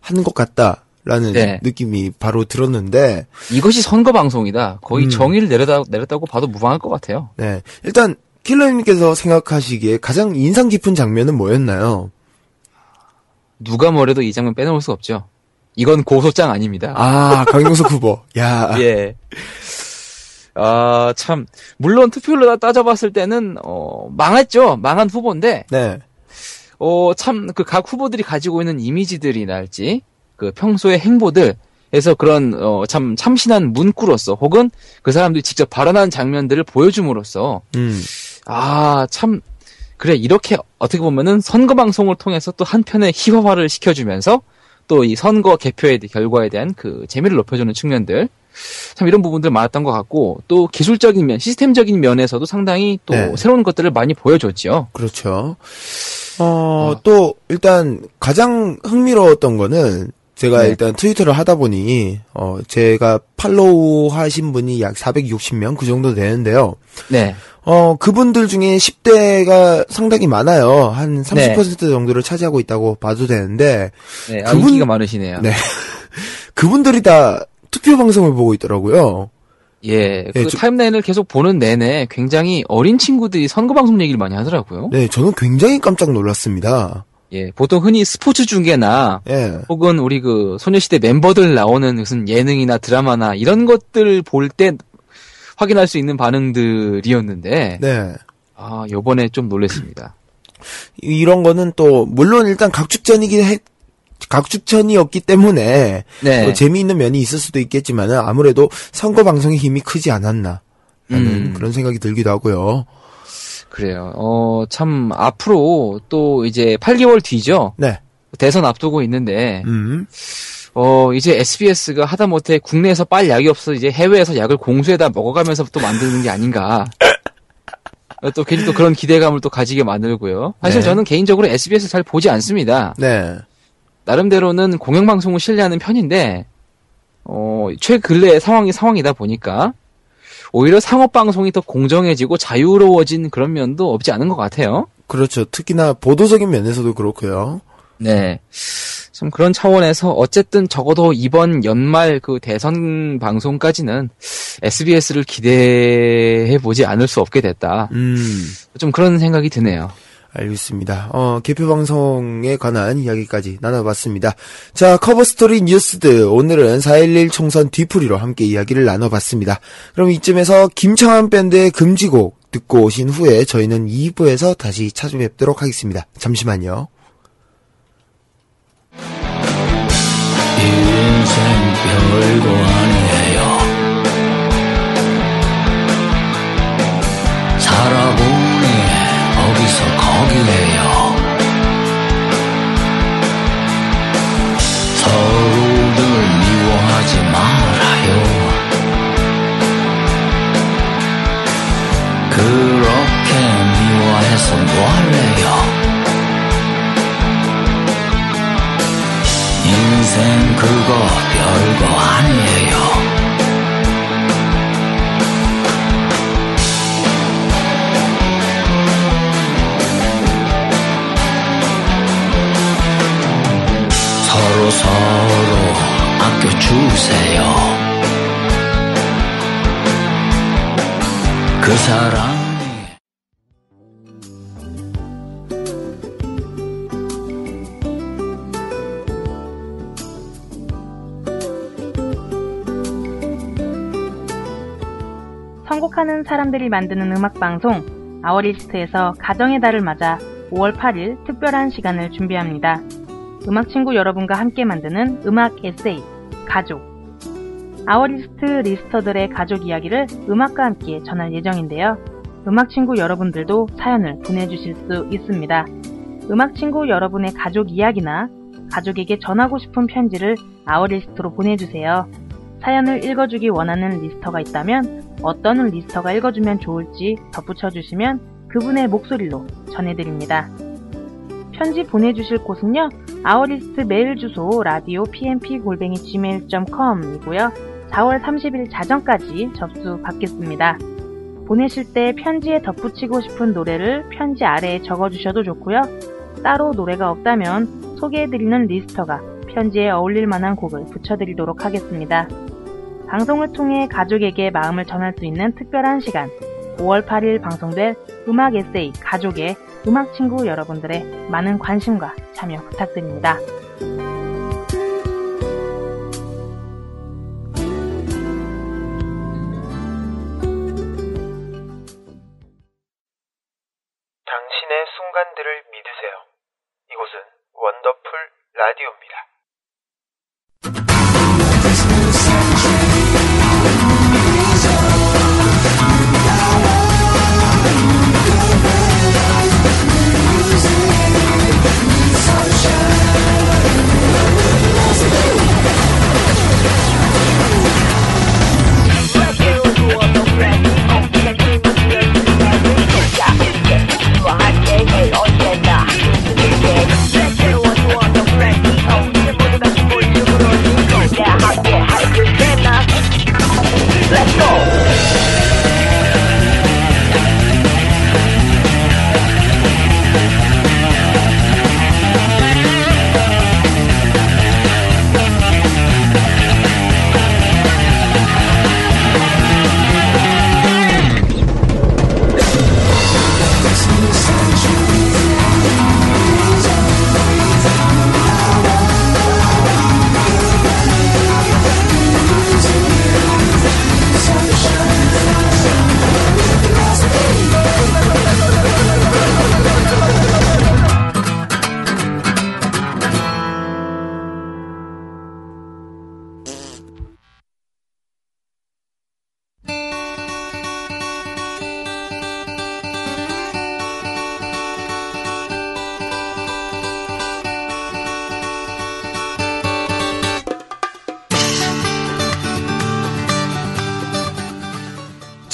하는 것 같다라는 네. 느낌이 바로 들었는데, 이것이 선거 방송이다. 거의 음. 정의를 내렸다, 내렸다고 봐도 무방할 것 같아요. 네, 일단 킬러님께서 생각하시기에 가장 인상 깊은 장면은 뭐였나요? 누가 뭐래도 이 장면 빼놓을 수 없죠. 이건 고소장 아닙니다. 아, 강용석 후보. 야, <laughs> 예. 아, 참. 물론 투표율로 따- 따져봤을 때는, 어, 망했죠. 망한 후보인데, 네, 어, 참, 그 각 후보들이 가지고 있는 이미지들이랄지, 그 평소의 행보들 에서 그런, 어, 참, 참신한 문구로서, 혹은 그 사람들이 직접 발언한 장면들을 보여줌으로써, 음, 아, 참, 그래, 이렇게 어떻게 보면은 선거 방송을 통해서 또 한편의 희화화를 시켜주면서 또 이 선거 개표의 결과에 대한 그 재미를 높여주는 측면들. 참 이런 부분들 많았던 것 같고 또 기술적인 면, 시스템적인 면에서도 상당히 또 네. 새로운 것들을 많이 보여줬죠. 그렇죠. 어, 또 일단 가장 흥미로웠던 거는 제가 네. 일단 트위터를 하다 보니 어 제가 팔로우 하신 분이 약 460명 그 정도 되는데요. 네. 어 그분들 중에 10대가 상당히 많아요. 한 30% 네. 정도를 차지하고 있다고 봐도 되는데 네. 아, 그분- 인기가 많으시네요. 네. <laughs> 그분들이 다 투표 방송을 보고 있더라고요. 예. 그 예, 저- 타임라인을 계속 보는 내내 굉장히 어린 친구들이 선거 방송 얘기를 많이 하더라고요. 네, 저는 굉장히 깜짝 놀랐습니다. 예. 보통 흔히 스포츠 중계나 예. 혹은 우리 그 소녀시대 멤버들 나오는 무슨 예능이나 드라마나 이런 것들 볼 때 확인할 수 있는 반응들이었는데 네. 아 요번에 좀 놀랬습니다. 이런 거는 또 물론 일단 각축전이긴 해 각축전이었기 때문에 네. 뭐 재미있는 면이 있을 수도 있겠지만은 아무래도 선거 방송의 힘이 크지 않았나 라는 음. 그런 생각이 들기도 하고요. 그래요. 어 참 앞으로 또 이제 8개월 뒤죠. 네. 대선 앞두고 있는데 음. 어 이제 SBS가 하다 못해 국내에서 빨 약이 없어 이제 해외에서 약을 공수에다 먹어가면서 또 만드는 게 아닌가. 어, <laughs> 또 괜히 또 그런 기대감을 또 가지게 만들고요. 사실 네. 저는 개인적으로 SBS 잘 보지 않습니다. 네. 나름대로는 공영방송을 신뢰하는 편인데, 어, 최근래 상황이 상황이다 보니까, 오히려 상업 방송이 더 공정해지고 자유로워진 그런 면도 없지 않은 것 같아요. 그렇죠. 특히나 보도적인 면에서도 그렇고요. 네. 좀 그런 차원에서 어쨌든 적어도 이번 연말 그 대선 방송까지는 SBS를 기대해 보지 않을 수 없게 됐다. 음. 좀 그런 생각이 드네요. 알겠습니다. 어, 개표 방송에 관한 이야기까지 나눠봤습니다. 자, 커버 스토리 뉴스들. 오늘은 4.11 총선 뒤풀이로 함께 이야기를 나눠봤습니다. 그럼 이쯤에서 김창완 밴드의 금지곡 듣고 오신 후에 저희는 2부에서 다시 찾아뵙도록 하겠습니다. 잠시만요. 인생 별거 아니에요. 살아 여기네요. 서로를 미워하지 말아요. 그렇게 미워해서 뭐할래요? 인생 그거 별거 아니에요. 서로 아껴주세요. 그 사람이 선곡하는 사람들이 만드는 음악방송 아워리스트에서 가정의 달을 맞아 5월 8일 특별한 시간을 준비합니다. 음악 친구 여러분과 함께 만드는 음악 에세이 가족 아워리스트 리스터들의 가족 이야기를 음악과 함께 전할 예정인데요. 음악 친구 여러분들도 사연을 보내주실 수 있습니다. 음악 친구 여러분의 가족 이야기나 가족에게 전하고 싶은 편지를 아워리스트로 보내주세요. 사연을 읽어주기 원하는 리스터가 있다면 어떤 리스터가 읽어주면 좋을지 덧붙여 주시면 그분의 목소리로 전해드립니다. 편지 보내주실 곳은요. 아워리스트 메일 주소 radio pmp 골뱅이 gmail.com이고요. 4월 30일 자정까지 접수 받겠습니다. 보내실 때 편지에 덧붙이고 싶은 노래를 편지 아래에 적어주셔도 좋고요. 따로 노래가 없다면 소개해드리는 리스터가 편지에 어울릴 만한 곡을 붙여드리도록 하겠습니다. 방송을 통해 가족에게 마음을 전할 수 있는 특별한 시간 5월 8일 방송될 음악 에세이 가족의 음악 친구 여러분들의 많은 관심과 참여 부탁드립니다. 순간들을 믿으세요. 이곳은 원더풀 라디오입니다.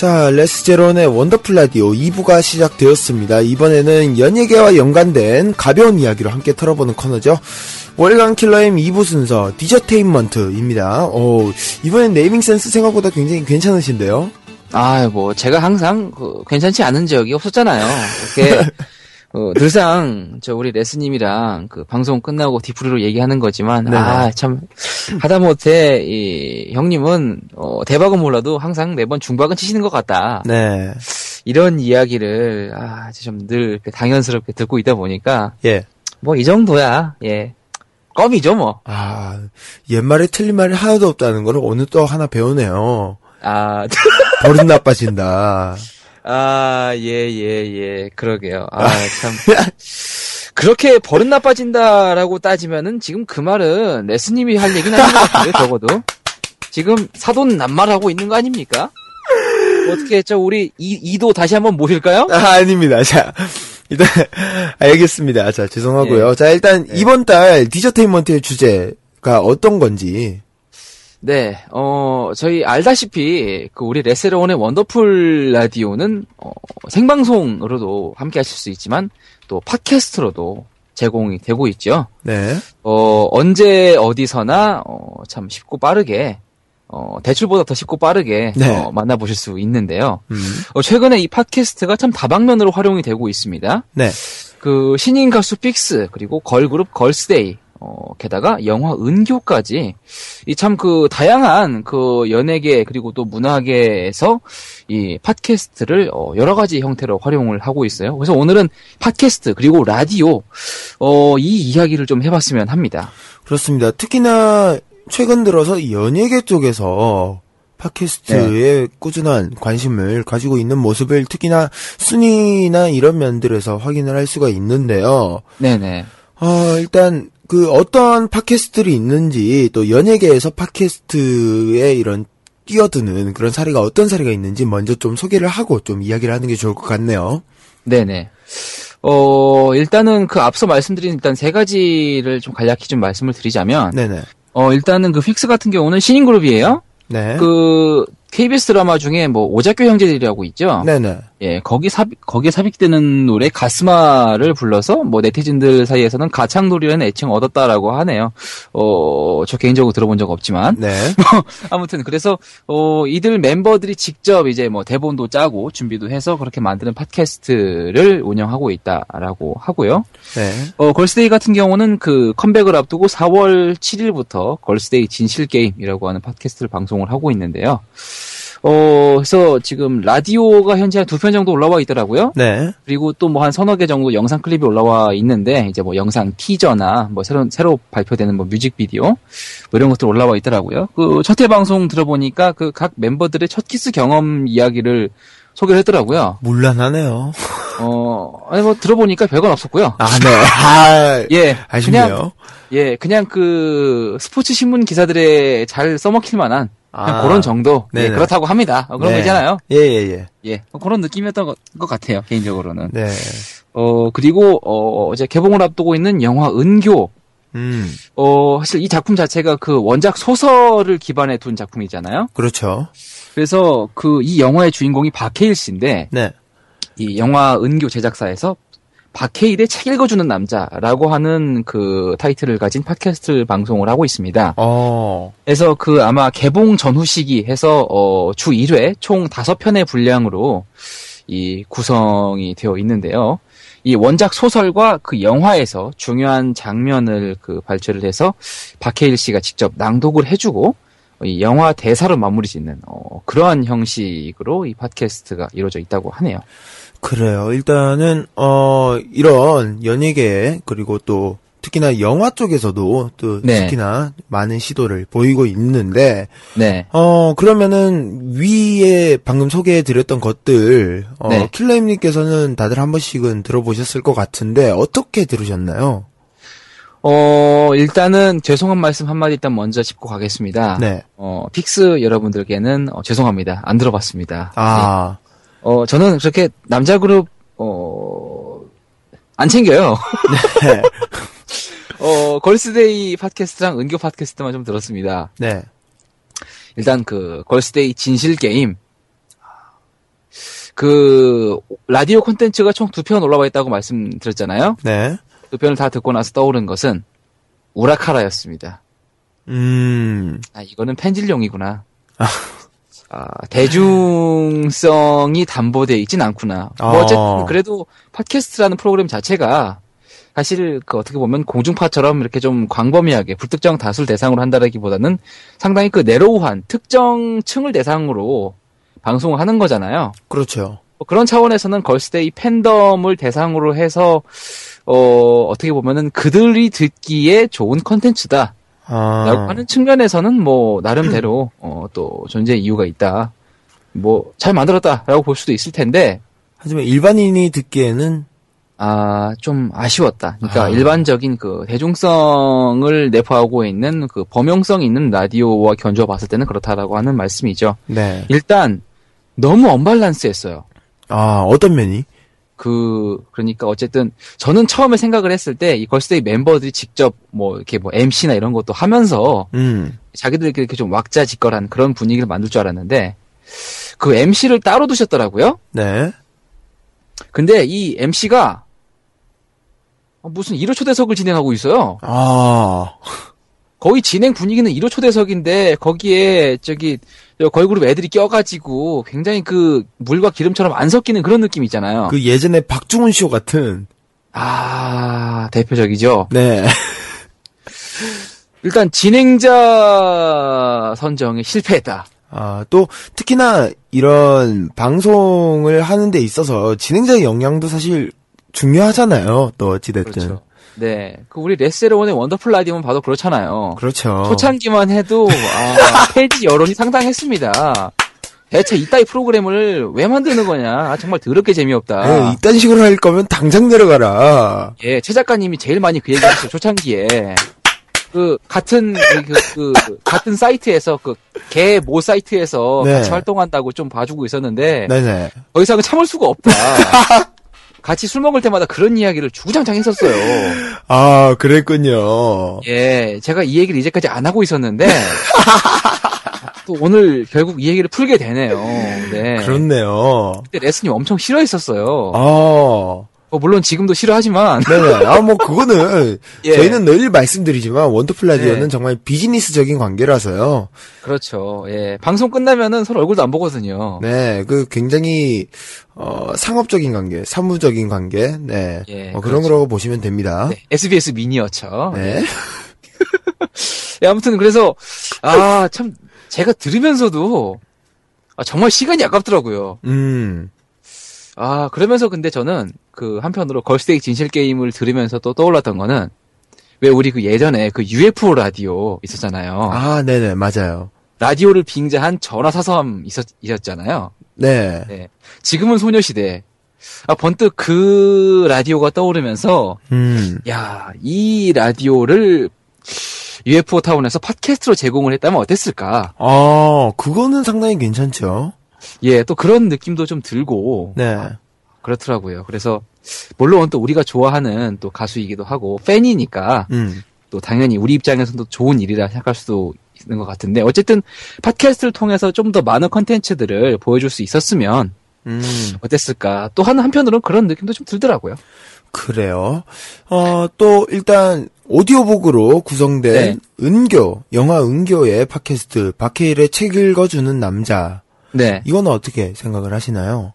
자, 레스제론의 원더풀 라디오 2부가 시작되었습니다. 이번에는 연예계와 연관된 가벼운 이야기로 함께 털어보는 코너죠. 월간 킬러엠 2부 순서 디저테인먼트입니다. 오, 이번엔 네이밍 센스 생각보다 굉장히 괜찮으신데요. 아, 뭐 제가 항상 그 괜찮지 않은 적이 없었잖아요. 이렇게 <laughs> 어, 늘상 저 우리 레스님이랑 그 방송 끝나고 뒤풀이로 얘기하는 거지만. 아 참 하다못해 이 형님은 어, 대박은 몰라도 항상 매번 중박은 치시는 것 같다. 네. 이런 이야기를 아, 좀늘 당연스럽게 듣고 있다 보니까 예. 뭐 이 정도야. 예. 껌이죠 뭐. 아, 옛말에 틀린 말이 하나도 없다는 걸 오늘 또 하나 배우네요. 아, 버릇 나빠진다. 아, 예, 예, 예. 그러게요. 아, <laughs> 참. 그렇게 버릇 나빠진다라고 따지면은 지금 그 말은 레스님이 할 얘기는 아닌 것 같은데, <laughs> 적어도. 지금 사돈 남말하고 있는 거 아닙니까? 어떻게 했죠? 우리 이, 이도 다시 한번 모실까요? 아, 아닙니다. 자, 일단, 알겠습니다. 자, 죄송하고요. 예. 자, 일단, 이번 달 디저테인먼트의 주제가 어떤 건지. 네, 어, 저희 알다시피, 그, 우리 레세로원의 원더풀 라디오는, 어, 생방송으로도 함께 하실 수 있지만, 또, 팟캐스트로도 제공이 되고 있죠. 네. 어, 언제 어디서나, 어, 참 쉽고 빠르게, 어, 대출보다 더 쉽고 빠르게, 네. 어, 만나보실 수 있는데요. 음. 어, 최근에 이 팟캐스트가 참 다방면으로 활용이 되고 있습니다. 네. 그 신인 가수 픽스 그리고 걸그룹 걸스데이 어, 게다가 영화 은교까지 이 참 그 다양한 그 연예계 그리고 또 문화계에서 이 팟캐스트를 어, 여러 가지 형태로 활용을 하고 있어요. 그래서 오늘은 팟캐스트 그리고 라디오 어, 이 이야기를 좀 해봤으면 합니다. 그렇습니다. 특히나 최근 들어서 이 연예계 쪽에서 팟캐스트에 꾸준한 관심을 가지고 있는 모습을 특히나 순위나 이런 면들에서 확인을 할 수가 있는데요. 네네. 어, 일단 그 어떤 팟캐스트들이 있는지 또 연예계에서 팟캐스트의 이런 뛰어드는 그런 사례가 어떤 사례가 있는지 먼저 좀 소개를 하고 좀 이야기를 하는 게 좋을 것 같네요. 네네. 어, 일단은 그 앞서 말씀드린 일단 세 가지를 좀 간략히 좀 말씀을 드리자면, 네네. 어, 일단은 그 픽스 같은 경우는 신인 그룹이에요. 네. 그 KBS 드라마 중에 뭐 오작교 형제들이라고 있죠. 네네. 예, 거기 삽 거기에 삽입되는 노래 가슴아를 불러서 뭐 네티즌들 사이에서는 가창놀이라는 애칭 을 얻었다라고 하네요. 어, 저 개인적으로 들어본 적 없지만 네. <laughs> 아무튼 그래서 어 이들 멤버들이 직접 이제 뭐 대본도 짜고 준비도 해서 그렇게 만드는 팟캐스트를 운영하고 있다라고 하고요. 네. 어, 걸스데이 같은 경우는 그 컴백을 앞두고 4월 7일부터 걸스데이 진실 게임이라고 하는 팟캐스트를 방송을 하고 있는데요. 어, 그래서 지금 라디오가 현재 한 두 편 정도 올라와 있더라고요. 네. 그리고 또 뭐 한 서너 개 정도 영상 클립이 올라와 있는데 이제 뭐 영상 티저나 뭐 새로 새로 발표되는 뭐 뮤직비디오 뭐 이런 것들 올라와 있더라고요. 그 첫 회 방송 들어보니까 그 각 멤버들의 첫 키스 경험 이야기를 소개를 했더라고요. 물란하네요. 어, 아니 뭐 들어보니까 별건 없었고요. 아, 네. 아, 예, 그냥 아쉽네요. 예, 그냥 그 스포츠 신문 기사들에 잘 써먹힐 만한 그냥 아, 그런 정도 예, 네네. 그렇다고 합니다. 어, 그런 네. 거잖아요. 예, 예, 예. 예, 어, 그런 느낌이었던 것, 것 같아요 개인적으로는. 네. 어 그리고 어 이제 개봉을 앞두고 있는 영화 은교. 음, 어 사실 이 작품 자체가 그 원작 소설을 기반에 둔 작품이잖아요. 그렇죠. 그래서 그 이 영화의 주인공이 박해일 씨인데 네. 이 영화 은교 제작사에서 박해일의 책 읽어주는 남자라고 하는 그 타이틀을 가진 팟캐스트 방송을 하고 있습니다. 어, 그래서 그 아마 개봉 전후 시기 해서 어, 주 1회 총 5편의 분량으로 이 구성이 되어 있는데요. 이 원작 소설과 그 영화에서 중요한 장면을 그 발췌를 해서 박해일 씨가 직접 낭독을 해주고 이 영화 대사로 마무리 짓는 어, 그러한 형식으로 이 팟캐스트가 이루어져 있다고 하네요. 그래요. 일단은, 어, 이런 연예계, 그리고 또, 특히나 영화 쪽에서도 또 네. 특히나 많은 시도를 보이고 있는데, 네. 어, 그러면은 위에 방금 소개해 드렸던 것들, 어, 네. 킬러임 님께서는 다들 한 번씩은 들어보셨을 것 같은데, 어떻게 들으셨나요? 어, 일단은 죄송한 말씀 한 마디 일단 먼저 짚고 가겠습니다. 네. 어, 픽스 여러분들께는 어, 죄송합니다. 안 들어봤습니다. 아, 어, 저는 그렇게 남자 그룹, 어, 안 챙겨요. 네. <laughs> 어, 걸스데이 팟캐스트랑 은교 팟캐스트만 좀 들었습니다. 네. 일단 그, 걸스데이 진실 게임. 그, 라디오 콘텐츠가 총 두 편 올라와 있다고 말씀드렸잖아요. 네. 두 편을 다 듣고 나서 떠오른 것은 우라카라였습니다. 음, 아, 이거는 펜질용이구나. 아, 대중성이 담보되어 있진 않구나. 뭐 어. 어쨌든 그래도 팟캐스트라는 프로그램 자체가 사실 그 어떻게 보면 공중파처럼 이렇게 좀 광범위하게 불특정 다수를 대상으로 한다라기보다는 상당히 그 내로우한 특정 층을 대상으로 방송을 하는 거잖아요. 그렇죠. 뭐 그런 차원에서는 걸스데이 팬덤을 대상으로 해서 어 어떻게 보면은 그들이 듣기에 좋은 컨텐츠다. 아, 라고 하는 측면에서는 뭐 나름대로 어, 또 존재 이유가 있다. 뭐 잘 만들었다라고 볼 수도 있을 텐데 하지만 일반인이 듣기에는, 아 좀 아쉬웠다. 그러니까 아. 일반적인 그 대중성을 내포하고 있는 그 범용성 있는 라디오와 견주어 봤을 때는 그렇다라고 하는 말씀이죠. 네. 일단 너무 언밸런스했어요. 아, 어떤 면이? 그 그러니까 어쨌든 저는 처음에 생각을 했을 때 이 걸스데이 멤버들이 직접 뭐 이렇게 뭐 MC나 이런 것도 하면서 음. 자기들끼리 이렇게 좀 왁자지껄한 그런 분위기를 만들 줄 알았는데 그 MC를 따로 두셨더라고요. 네. 근데 이 MC가 무슨 1호 초대석을 진행하고 있어요. 아. 거의 진행 분위기는 1호 초대석인데 거기에 저기 저 걸그룹 애들이 껴가지고 굉장히 그 물과 기름처럼 안 섞이는 그런 느낌 있잖아요. 그 예전에 박중훈 쇼 같은. 아 대표적이죠. 네. <laughs> 일단 진행자 선정에 실패했다. 아, 또, 특히나 이런 방송을 하는 데 있어서 진행자의 역량도 사실 중요하잖아요. 또 어찌 됐든. 그렇죠. 네, 그 우리 레세르원의 원더풀 라디오만 봐도 그렇잖아요. 그렇죠. 초창기만 해도 아, 폐지 여론이 상당했습니다. 대체 이따위 프로그램을 왜 만드는 거냐? 아, 정말 더럽게 재미없다. 네, 이딴 식으로 할 거면 당장 내려가라. 예, 최 작가님이 제일 많이 그 얘기했어요. 초창기에. 그 같은 그, 그, 그 같은 사이트에서 그 개 모 사이트에서 네. 같이 활동한다고 좀 봐주고 있었는데 네네. 더 이상은 참을 수가 없다. <laughs> 같이 술 먹을 때마다 그런 이야기를 주구장창 했었어요. 아, 그랬군요. 예, 제가 이 얘기를 이제까지 안 하고 있었는데 <laughs> 또 오늘 결국 이 얘기를 풀게 되네요. 네. 그렇네요. 그때 레슨이 엄청 싫어했었어요. 아, 뭐 물론 지금도 싫어하지만 네네. 아, 뭐, 그거는, <laughs> 예. 저희는 늘 말씀드리지만, 원더풀 라디오는 네. 정말 비즈니스적인 관계라서요. 그렇죠. 예, 방송 끝나면은 서로 얼굴도 안 보거든요. 네, 그 굉장히, 어, 상업적인 관계, 사무적인 관계, 네. 예, 뭐 그런 그렇죠. 거라고 보시면 됩니다. 네, SBS 미니어처. 네. 예, <laughs> 아무튼 그래서 아 참 제가 들으면서도 아, 정말 시간이 아깝더라고요. 음, 아 그러면서 근데 저는 그 한편으로 걸스데이 진실 게임을 들으면서 또 떠올랐던 거는 왜 우리 그 예전에 그 UFO 라디오 있었잖아요. 아, 네네, 맞아요. 라디오를 빙자한 전화사서함 있었, 있었잖아요. 네. 네. 지금은 소녀시대. 아, 번뜩 그 라디오가 떠오르면서, 음, 야, 이 라디오를 UFO 타운에서 팟캐스트로 제공을 했다면 어땠을까? 아, 그거는 상당히 괜찮죠. 예, 또 그런 느낌도 좀 들고, 네. 그렇더라고요. 그래서, 물론 또 우리가 좋아하는 또 가수이기도 하고, 팬이니까, 음, 또 당연히 우리 입장에서도 좋은 일이라 생각할 수도 있는 것 같은데, 어쨌든, 팟캐스트를 통해서 좀 더 많은 컨텐츠들을 보여줄 수 있었으면, 음, 어땠을까? 또 한, 한편으로는 그런 느낌도 좀 들더라고요. 그래요. 어, 또, 일단, 오디오북으로 구성된 네. 은교, 영화 은교의 팟캐스트, 박해일의 책 읽어주는 남자. 네. 이거는 어떻게 생각을 하시나요?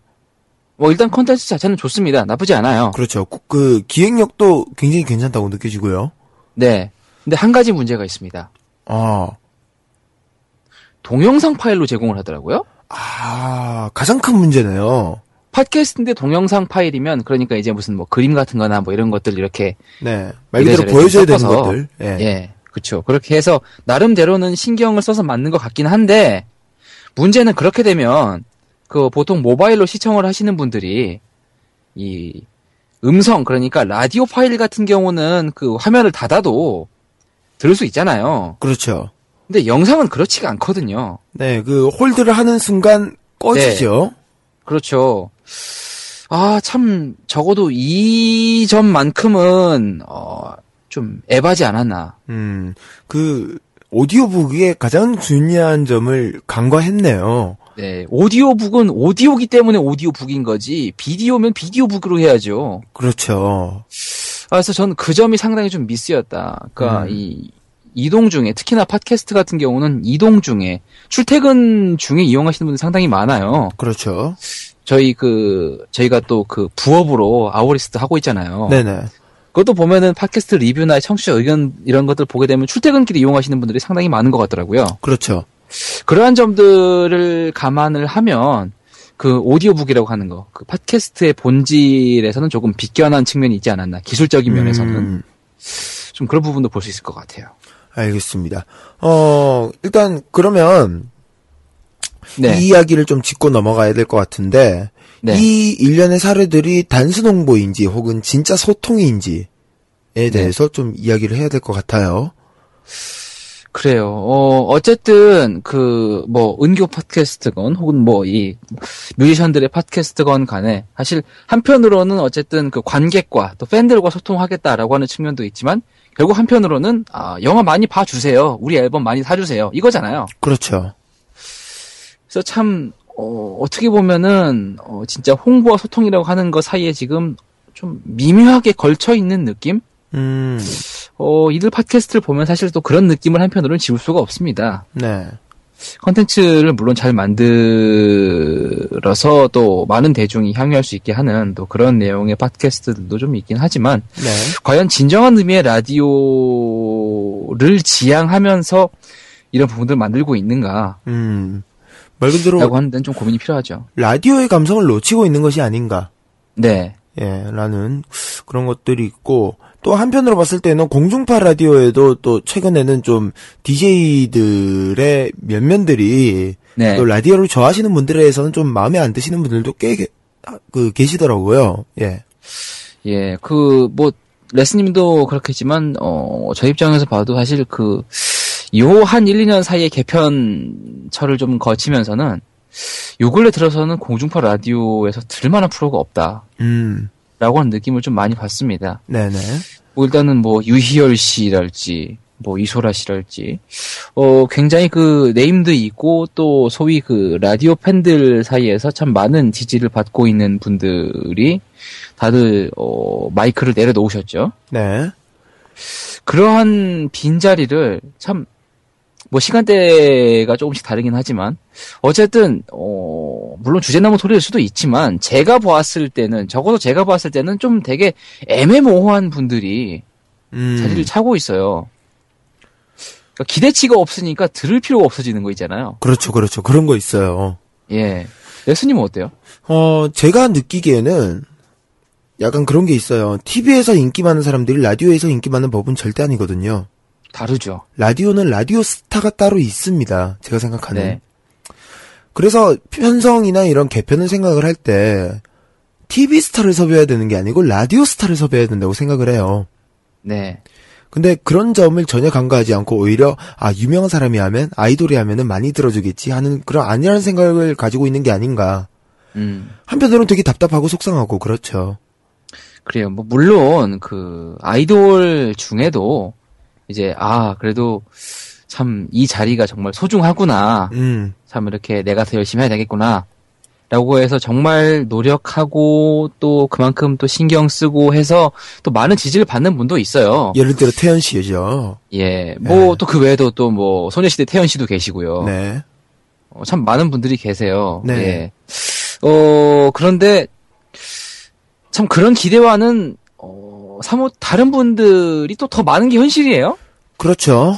뭐 일단 컨텐츠 자체는 좋습니다. 나쁘지 않아요. 그렇죠. 그, 그 기획력도 굉장히 괜찮다고 느껴지고요. 네. 근데 한 가지 문제가 있습니다. 아, 동영상 파일로 제공을 하더라고요. 아, 가장 큰 문제네요. 팟캐스트인데 동영상 파일이면 그러니까 이제 무슨 뭐 그림 같은 거나 뭐 이런 것들 이렇게 네. 말 그대로 보여줘야 좀 되는 것들. 예. 예. 그렇죠. 그렇게 해서 나름대로는 신경을 써서 만든 것 같긴 한데 문제는 그렇게 되면 그 보통 모바일로 시청을 하시는 분들이 이 음성 그러니까 라디오 파일 같은 경우는 그 화면을 닫아도 들을 수 있잖아요. 그렇죠. 근데 영상은 그렇지가 않거든요. 네, 그 홀드를 하는 순간 꺼지죠. 그렇죠. 아, 참, 적어도 이 점만큼은, 어, 좀 에바지 않았나. 음, 그 오디오북의 가장 중요한 점을 간과했네요. 네, 오디오북은 오디오기 때문에 오디오북인 거지, 비디오면 비디오북으로 해야죠. 그렇죠. 아, 그래서 저는 그 점이 상당히 좀 미스였다. 그니까, 음. 이, 이동 중에, 특히나 팟캐스트 같은 경우는 이동 중에, 출퇴근 중에 이용하시는 분들이 상당히 많아요. 그렇죠. 저희 그, 저희가 또 그 부업으로 아워리스트 하고 있잖아요. 네네. 그것도 보면은 팟캐스트 리뷰나 청취자 의견 이런 것들 보게 되면 출퇴근길에 이용하시는 분들이 상당히 많은 것 같더라고요. 그렇죠. 그러한 점들을 감안을 하면 그 오디오북이라고 하는 거, 그 팟캐스트의 본질에서는 조금 비껴난 측면이 있지 않았나. 기술적인 면에서는 음, 좀 그런 부분도 볼 수 있을 것 같아요. 알겠습니다. 어, 일단 그러면 네. 이 이야기를 좀 짚고 넘어가야 될 것 같은데 네. 이 일련의 사례들이 단순 홍보인지 혹은 진짜 소통인지에 네. 대해서 좀 이야기를 해야 될 것 같아요. 그래요. 어, 어쨌든, 그, 뭐, 은교 팟캐스트건, 혹은 뭐, 이, 뮤지션들의 팟캐스트건 간에, 사실, 한편으로는 어쨌든 그 관객과 또 팬들과 소통하겠다라고 하는 측면도 있지만, 결국 한편으로는, 아, 영화 많이 봐주세요. 우리 앨범 많이 사주세요. 이거잖아요. 그렇죠. 그래서 참, 어, 어떻게 보면은, 어, 진짜 홍보와 소통이라고 하는 것 사이에 지금 좀 미묘하게 걸쳐 있는 느낌? 음, 어, 이들 팟캐스트를 보면 사실 또 그런 느낌을 한편으로는 지울 수가 없습니다. 네. 컨텐츠를 물론 잘 만들어서 또 많은 대중이 향유할 수 있게 하는 또 그런 내용의 팟캐스트들도 좀 있긴 하지만 네. 과연 진정한 의미의 라디오를 지향하면서 이런 부분들을 만들고 있는가라고 음. 말 그대로 하는 데는 좀 고민이 필요하죠. 라디오의 감성을 놓치고 있는 것이 아닌가. 네. 예, 라는 그런 것들이 있고, 또 한편으로 봤을 때는 공중파 라디오에도 또 최근에는 좀 DJ들의 면면들이 네. 또 라디오를 좋아하시는 분들에서는 좀 마음에 안 드시는 분들도 꽤 게- 아, 그 계시더라고요. 예. 예, 그, 뭐, 레스님도 그렇겠지만, 어, 저 입장에서 봐도 사실 그, 요한 1, 2년 사이에 개편철을 좀 거치면서는, 요 근래 들어서는 공중파 라디오에서 들을만한 프로가 없다. 음. 라고 하는 느낌을 좀 많이 받습니다. 네네. 뭐 일단은 뭐, 유희열 씨랄지, 뭐, 이소라 씨랄지, 어, 굉장히 그, 네임도 있고, 또, 소위 그, 라디오 팬들 사이에서 참 많은 지지를 받고 있는 분들이, 다들, 어, 마이크를 내려놓으셨죠. 네. 그러한 빈자리를 참, 뭐 시간대가 조금씩 다르긴 하지만, 어쨌든, 어, 물론 주제나무 토리일 수도 있지만, 제가 보았을 때는, 적어도 제가 봤을 때는 좀 되게 애매모호한 분들이 음. 자리를 차고 있어요. 그러니까 기대치가 없으니까 들을 필요가 없어지는 거 있잖아요. 그렇죠, 그렇죠. 그런 거 있어요. 예. 레스님은 어때요? 어, 제가 느끼기에는 약간 그런 게 있어요. TV에서 인기 많은 사람들이 라디오에서 인기 많은 법은 절대 아니거든요. 다르죠. 라디오는 라디오 스타가 따로 있습니다. 제가 생각하는. 네. 그래서 편성이나 이런 개편을 생각을 할 때 TV 스타를 섭외해야 되는 게 아니고 라디오 스타를 섭외해야 된다고 생각을 해요. 네. 근데 그런 점을 전혀 간과하지 않고 오히려 아 유명한 사람이 하면 아이돌이 하면은 많이 들어주겠지 하는 그런 안일한 생각을 가지고 있는 게 아닌가. 음. 한편으로는 되게 답답하고 속상하고 그렇죠. 그래요. 뭐 물론 그 아이돌 중에도 이제 아 그래도 참 이 자리가 정말 소중하구나. 음, 참 이렇게 내가 더 열심히 해야 되겠구나. 라고 해서 정말 노력하고 또 그만큼 또 신경 쓰고 해서 또 많은 지지를 받는 분도 있어요. 예를 들어 태연 씨죠. 예. 뭐 네. 또그 외에도 또 뭐 소녀시대 태연 씨도 계시고요. 네, 어, 참 많은 분들이 계세요. 네. 예. 어, 그런데 참 그런 기대와는 어, 사뭇 다른 분들이 또 더 많은 게 현실이에요. 그렇죠.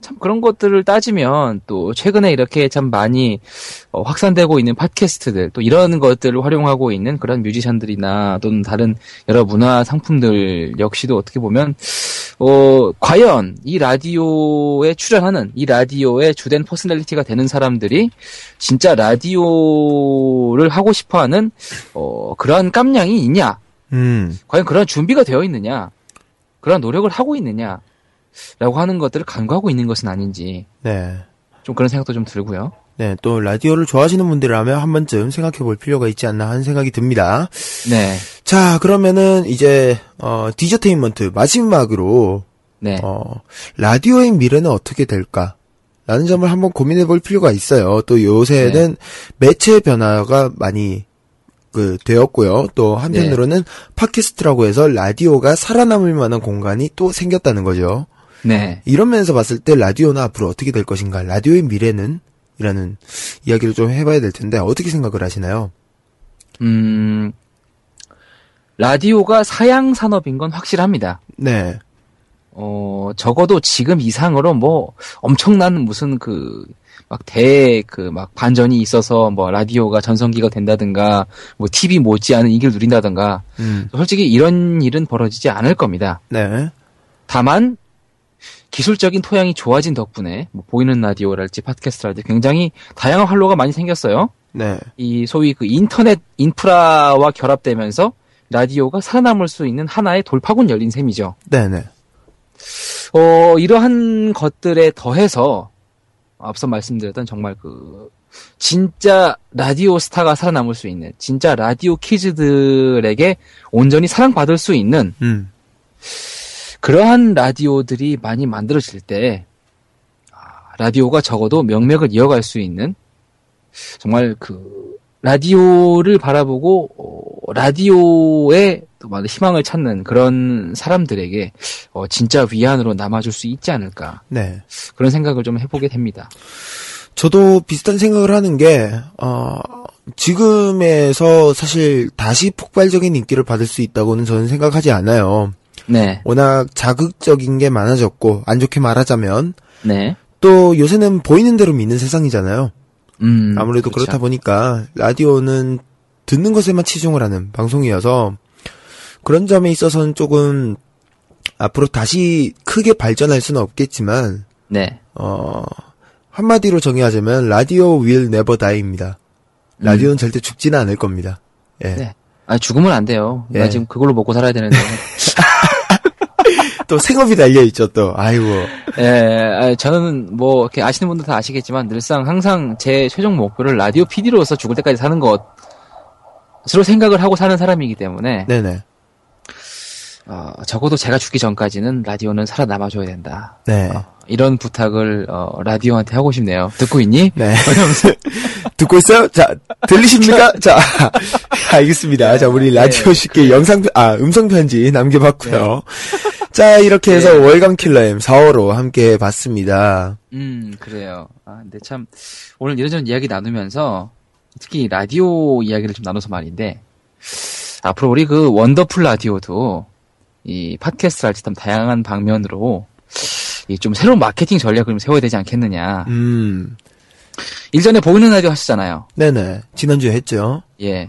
참 그런 것들을 따지면 또 최근에 이렇게 참 많이 어, 확산되고 있는 팟캐스트들 또 이런 것들을 활용하고 있는 그런 뮤지션들이나 또는 다른 여러 문화 상품들 역시도 어떻게 보면 어 과연 이 라디오에 출연하는 이 라디오의 주된 personality가 되는 사람들이 진짜 라디오를 하고 싶어하는 어 그러한 깜냥이 있냐 음, 과연 그런 준비가 되어 있느냐 그런 노력을 하고 있느냐 라고 하는 것들을 간과하고 있는 것은 아닌지 네. 좀 그런 생각도 좀 들고요. 네, 또 라디오를 좋아하시는 분들이라면 한 번쯤 생각해 볼 필요가 있지 않나 하는 생각이 듭니다. 네, 자, 그러면은 이제 어 디저테인먼트 마지막으로 네, 어 라디오의 미래는 어떻게 될까? 라는 점을 한번 고민해 볼 필요가 있어요. 또 요새는 매체 변화가 많이 그 되었고요. 또 한편으로는 팟캐스트라고 해서 라디오가 살아남을 만한 공간이 또 생겼다는 거죠. 네. 이런 면에서 봤을 때 라디오는 앞으로 어떻게 될 것인가? 라디오의 미래는? 이라는 이야기를 좀 해봐야 될 텐데 어떻게 생각을 하시나요? 음, 라디오가 사양 산업인 건 확실합니다. 네, 어, 적어도 지금 이상으로 뭐 엄청난 무슨 그, 막 대, 그, 막 반전이 있어서 뭐 라디오가 전성기가 된다든가, 뭐 TV 못지않은 인기를 누린다든가, 음, 솔직히 이런 일은 벌어지지 않을 겁니다. 네, 다만 기술적인 토양이 좋아진 덕분에 뭐 보이는 라디오랄지 팟캐스트랄지 굉장히 다양한 활로가 많이 생겼어요. 네, 이 소위 그 인터넷 인프라와 결합되면서 라디오가 살아남을 수 있는 하나의 돌파군 열린 셈이죠. 네, 네, 어, 이러한 것들에 더해서 앞서 말씀드렸던 정말 그 진짜 라디오 스타가 살아남을 수 있는 진짜 라디오 키즈들에게 온전히 사랑받을 수 있는 음. 그러한 라디오들이 많이 만들어질 때 아, 라디오가 적어도 명맥을 이어갈 수 있는 정말 그 라디오를 바라보고 어, 라디오에 또 많은 희망을 찾는 그런 사람들에게 어, 진짜 위안으로 남아줄 수 있지 않을까 네. 그런 생각을 좀 해보게 됩니다. 저도 비슷한 생각을 하는 게, 어, 지금에서 사실 다시 폭발적인 인기를 받을 수 있다고는 저는 생각하지 않아요. 네, 워낙 자극적인 게 많아졌고, 안 좋게 말하자면, 네, 또 요새는 보이는 대로 믿는 세상이잖아요. 음, 아무래도 그렇죠. 그렇다 보니까, 라디오는 듣는 것에만 치중을 하는 방송이어서, 그런 점에 있어서는 조금, 앞으로 다시 크게 발전할 수는 없겠지만, 네, 어, 한마디로 정의하자면 라디오 will never die입니다. 라디오는 절대 죽지는 않을 겁니다. 예. 네. 아 죽으면 안 돼요. 나 예. 지금 그걸로 먹고 살아야 되는데. <laughs> 또 생업이 달려 있죠, 또. 아이고. 예, 아, 저는 뭐 이렇게 아시는 분들 다 아시겠지만 늘상 항상 제 최종 목표를 라디오 PD로서 죽을 때까지 사는 것으로 생각을 하고 사는 사람이기 때문에 네네. 어, 적어도 제가 죽기 전까지는 라디오는 살아남아줘야 된다. 네. 이런 부탁을 어, 라디오한테 하고 싶네요. 듣고 있니? 네. <laughs> 듣고 있어요? 자, 들리십니까? <laughs> 자, <laughs> 알겠습니다. 자, 우리 라디오 쉽게 영상, 아, 음성 편지 남겨봤고요. 자, 이렇게 해서 월간 킬러엠 4호로 함께 봤습니다. 음, 그래요. 아, 근데 참, 오늘 이런저런 이야기 나누면서, 특히 라디오 이야기를 좀 나눠서 말인데, 앞으로 우리 그 원더풀 라디오도, 이 팟캐스트를 할때참 다양한 방면으로, 이좀 새로운 마케팅 전략을 좀 세워야 되지 않겠느냐. 음, 일전에 보이는 라디오 하셨잖아요. 네네. 지난주에 했죠. 예.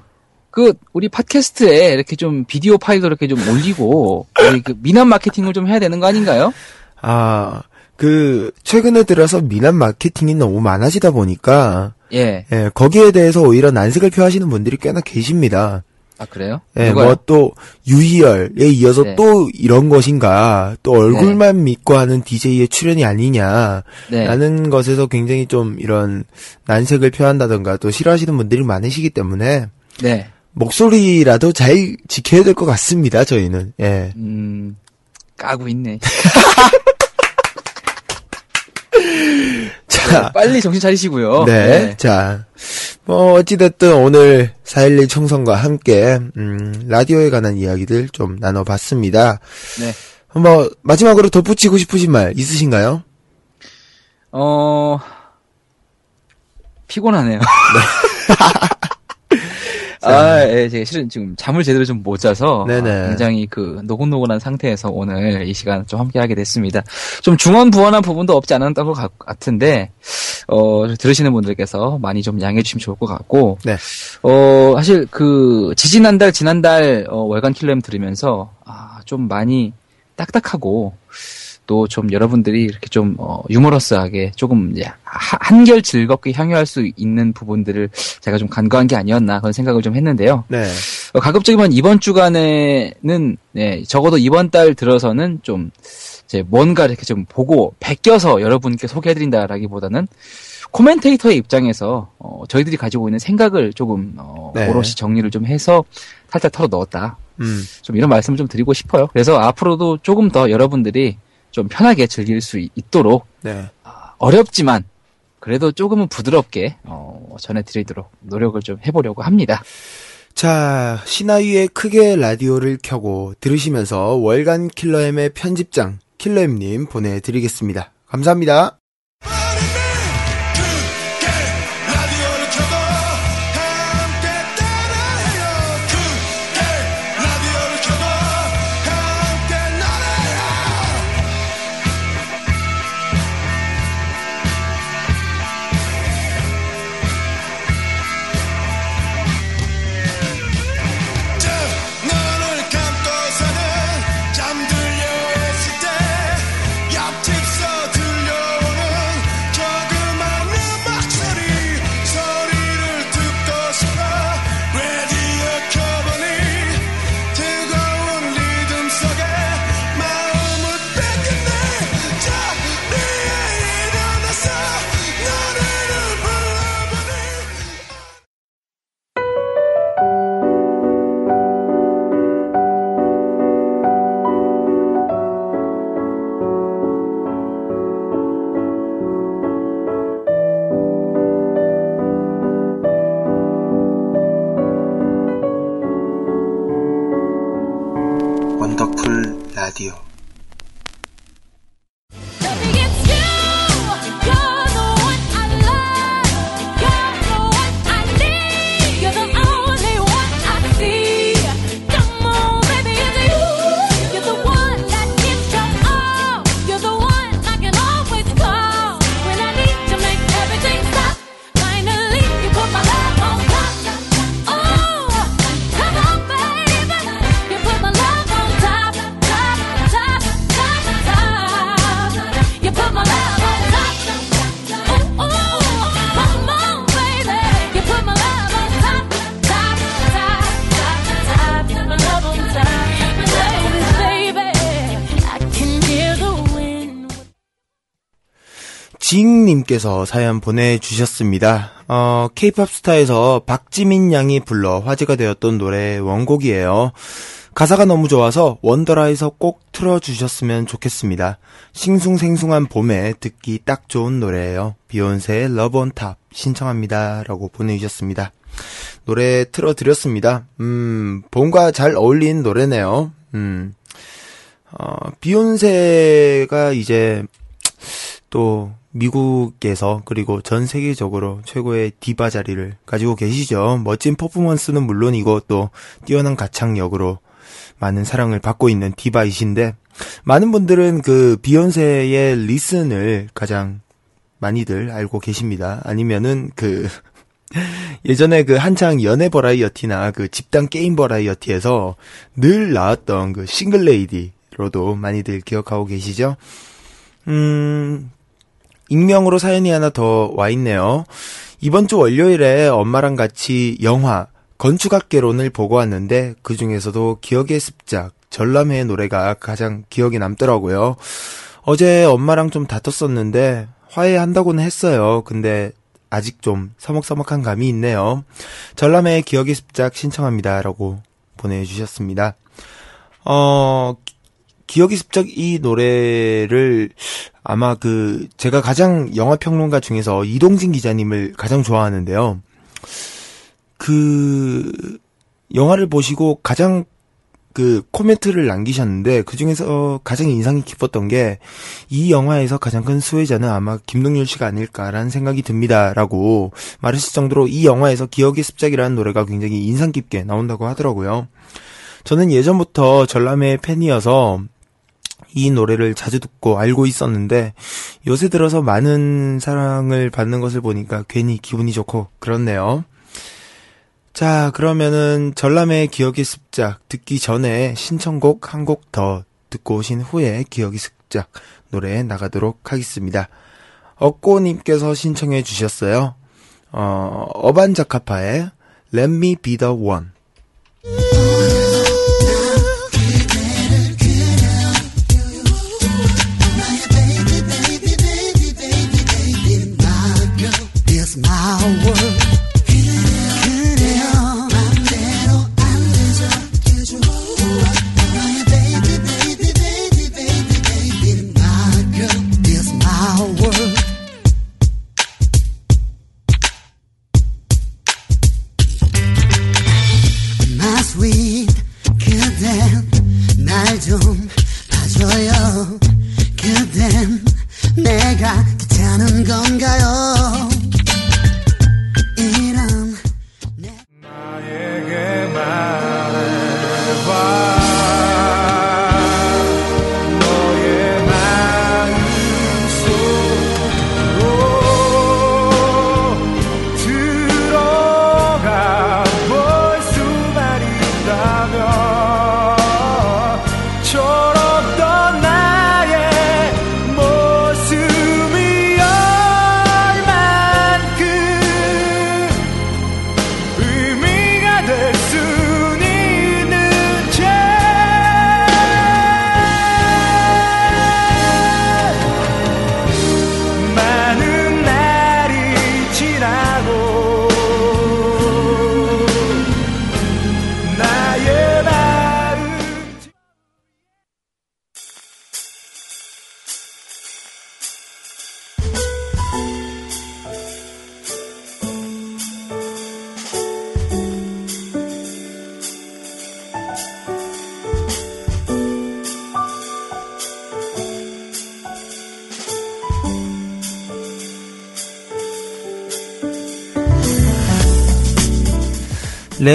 그, 우리 팟캐스트에 이렇게 좀 비디오 파일도 이렇게 좀 올리고, 우리 그 미남 마케팅을 좀 해야 되는 거 아닌가요? 아, 그, 최근에 들어서 미남 마케팅이 너무 많아지다 보니까, 예. 예, 거기에 대해서 오히려 난색을 표하시는 분들이 꽤나 계십니다. 아, 그래요? 예, 누가요? 뭐또 유희열에 이어서 네. 또 이런 것인가, 또 얼굴만 믿고 하는 DJ의 출연이 아니냐, 네. 라는 것에서 굉장히 좀 이런 난색을 표한다던가 또 싫어하시는 분들이 많으시기 때문에 네. 목소리라도 잘 지켜야 될 것 같습니다, 저희는. 예. 음, 까고 있네. <laughs> 자, <laughs> 빨리 정신 차리시고요. 네. 자, 뭐, 어찌됐든 오늘 4.11 총선과 함께, 음, 라디오에 관한 이야기들 좀 나눠봤습니다. 네. 뭐, 마지막으로 덧붙이고 싶으신 말 있으신가요? 어, 피곤하네요. <laughs> <laughs> 아, 예, 제가 실은 지금 잠을 제대로 좀 못 자서 네네. 아, 굉장히 그 노곤노곤한 상태에서 오늘 이 시간 좀 함께 하게 됐습니다. 좀 중언부언한 부분도 없지 않았던 것 같- 같은데 어, 들으시는 분들께서 많이 좀 양해해 주시면 좋을 것 같고 네. 어, 사실 그 지지난달 지난달 어, 월간 킬러엠 들으면서 아, 좀 많이 딱딱하고 또좀 여러분들이 이렇게 좀 어, 유머러스하게 조금 이제 하- 한결 즐겁게 향유할 수 있는 부분들을 제가 좀 간과한 게 아니었나 그런 생각을 좀 했는데요. 네. 어, 가급적이면 이번 주간에는 네, 적어도 이번 달 들어서는 좀 이제 뭔가 이렇게 좀 보고 베껴서 여러분께 소개해드린다라기보다는 코멘테이터의 입장에서 어, 저희들이 가지고 있는 생각을 조금 어, 네. 오롯이 정리를 좀 해서 살짝 털어 넣었다. 음. 좀 이런 말씀을 좀 드리고 싶어요. 그래서 앞으로도 조금 더 여러분들이 좀 편하게 즐길 수 있- 있도록 네. 어렵지만 그래도 조금은 부드럽게 어, 전해드리도록 노력을 좀 해보려고 합니다. 자, 신하위에 크게 라디오를 켜고 들으시면서 월간 킬러엠의 편집장 킬러엠님 보내드리겠습니다. 감사합니다. 님께서 사연 보내주셨습니다. 어, 케이팝 스타에서 박지민 양이 불러 화제가 되었던 노래 원곡이에요. 가사가 너무 좋아서 원더라에서 꼭 틀어주셨으면 좋겠습니다. 싱숭생숭한 봄에 듣기 딱 좋은 노래예요. 비욘세의 Love On Top 신청합니다. 라고 보내주셨습니다. 노래 틀어드렸습니다. 음, 봄과 잘 어울리는 노래네요. 음, 어, 비욘세가 이제 또 미국에서 그리고 전 세계적으로 최고의 디바 자리를 가지고 계시죠. 멋진 퍼포먼스는 물론이고 또 뛰어난 가창력으로 많은 사랑을 받고 있는 디바이신데 많은 분들은 그 비욘세의 Listen을 가장 많이들 알고 계십니다. 아니면은 그 <laughs> 예전에 그 한창 연애 버라이어티나 그 집단 게임 버라이어티에서 늘 나왔던 그 Single Lady로도 많이들 기억하고 계시죠? 음, 익명으로 사연이 하나 더 와 있네요. 이번 주 월요일에 엄마랑 같이 영화 건축학개론을 보고 왔는데 그 중에서도 기억의 습작 전람회의 노래가 가장 기억에 남더라고요. 어제 엄마랑 좀 다퉜었는데 화해한다고는 했어요. 근데 아직 좀 서먹서먹한 감이 있네요. 전람회의 기억의 습작 신청합니다라고 보내주셨습니다. 어, 기억의 습작 이 노래를 아마 그 제가 가장 영화 평론가 중에서 이동진 기자님을 가장 좋아하는데요. 그 영화를 보시고 가장 그 코멘트를 남기셨는데 그 중에서 가장 인상이 깊었던 게 이 영화에서 가장 큰 수혜자는 아마 김동률 씨가 아닐까라는 생각이 듭니다라고 말하실 정도로 이 영화에서 기억의 습작이라는 노래가 굉장히 인상 깊게 나온다고 하더라고요. 저는 예전부터 전람회의 팬이어서 이 노래를 자주 듣고 알고 있었는데 요새 들어서 많은 사랑을 받는 것을 보니까 괜히 기분이 좋고 그렇네요. 자, 그러면은 전람의 기억의 습작 듣기 전에 신청곡 한 곡 더 듣고 오신 후에 기억의 습작 노래 나가도록 하겠습니다. 억고님께서 신청해 주셨어요. 어, 어반자카파의 Let Me Be The One. our world.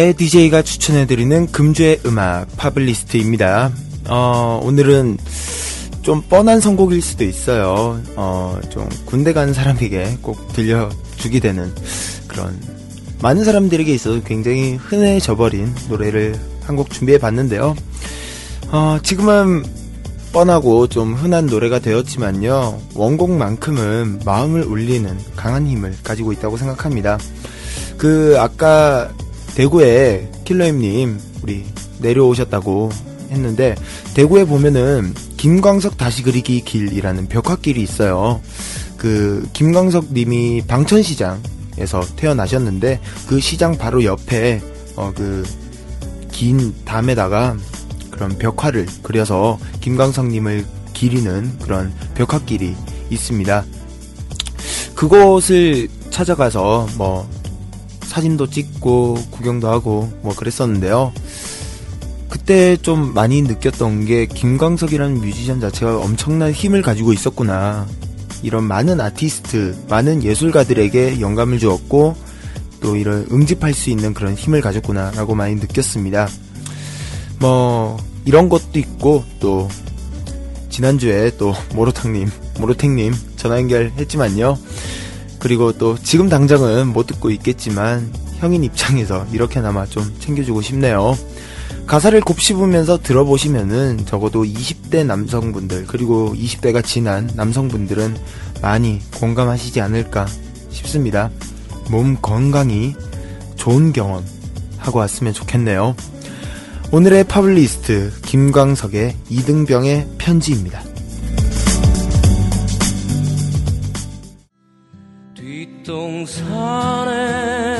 레 DJ가 추천해드리는 금주의 음악 파블리스트입니다. 어, 오늘은 좀 뻔한 선곡일 수도 있어요. 어, 좀 군대 간 사람에게 꼭 들려주게 되는 그런 많은 사람들에게 있어서 굉장히 흔해져 버린 노래를 한 곡 준비해 봤는데요. 어, 지금은 뻔하고 좀 흔한 노래가 되었지만요. 원곡만큼은 마음을 울리는 강한 힘을 가지고 있다고 생각합니다. 그 아까 대구에 킬러임님 우리 내려오셨다고 했는데 대구에 보면은 김광석 다시 그리기 길이라는 벽화길이 있어요. 그 김광석 님이 방천시장에서 태어나셨는데 그 시장 바로 옆에 어 그 긴 담에다가 그런 벽화를 그려서 김광석 님을 기리는 그런 벽화길이 있습니다. 그곳을 찾아가서 뭐 사진도 찍고 구경도 하고 뭐 그랬었는데요. 그때 좀 많이 느꼈던 게 김광석이라는 뮤지션 자체가 엄청난 힘을 가지고 있었구나. 이런 많은 아티스트, 많은 예술가들에게 영감을 주었고 또 이런 응집할 수 있는 그런 힘을 가졌구나라고 많이 느꼈습니다. 뭐 이런 것도 있고 또 지난주에 또 모로탕님, 모로탱님 전화 연결했지만요. 그리고 또 지금 당장은 못 듣고 있겠지만 형인 입장에서 이렇게나마 좀 챙겨주고 싶네요. 가사를 곱씹으면서 들어보시면은 적어도 20대 남성분들 그리고 20대가 지난 남성분들은 많이 공감하시지 않을까 싶습니다. 몸 건강히 좋은 경험 하고 왔으면 좋겠네요. 오늘의 파블리스트 김광석의 이등병의 편지입니다. 뒷동산에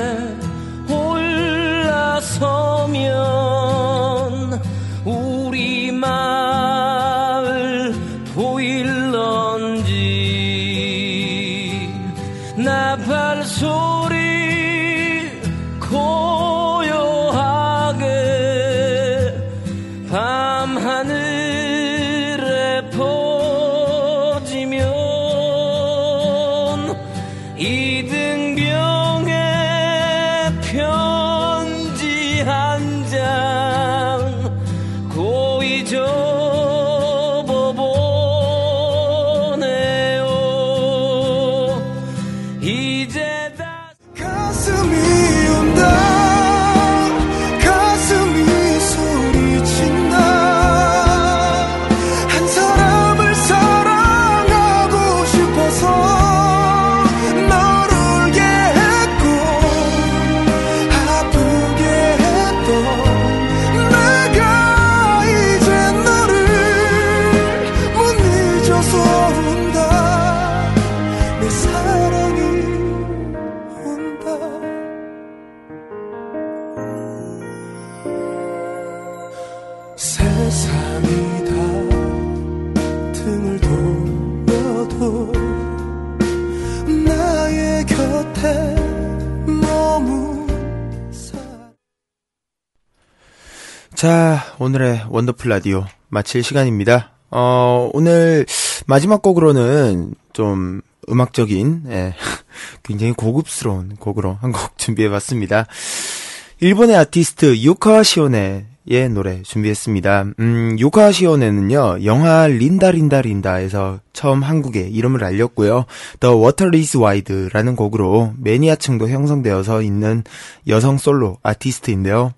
오늘의 원더풀 라디오 마칠 시간입니다. 어, 오늘 마지막 곡으로는 좀 음악적인, 예, <laughs> 굉장히 고급스러운 곡으로 한 곡 <laughs> 준비해봤습니다. 일본의 아티스트 유카 시오네의 노래 준비했습니다. 음, 유카 시오네는요, 영화 린다 린다 린다에서 처음 한국에 이름을 알렸고요. The Water is Wide라는 곡으로 매니아층도 형성되어서 있는 여성 솔로 아티스트인데요.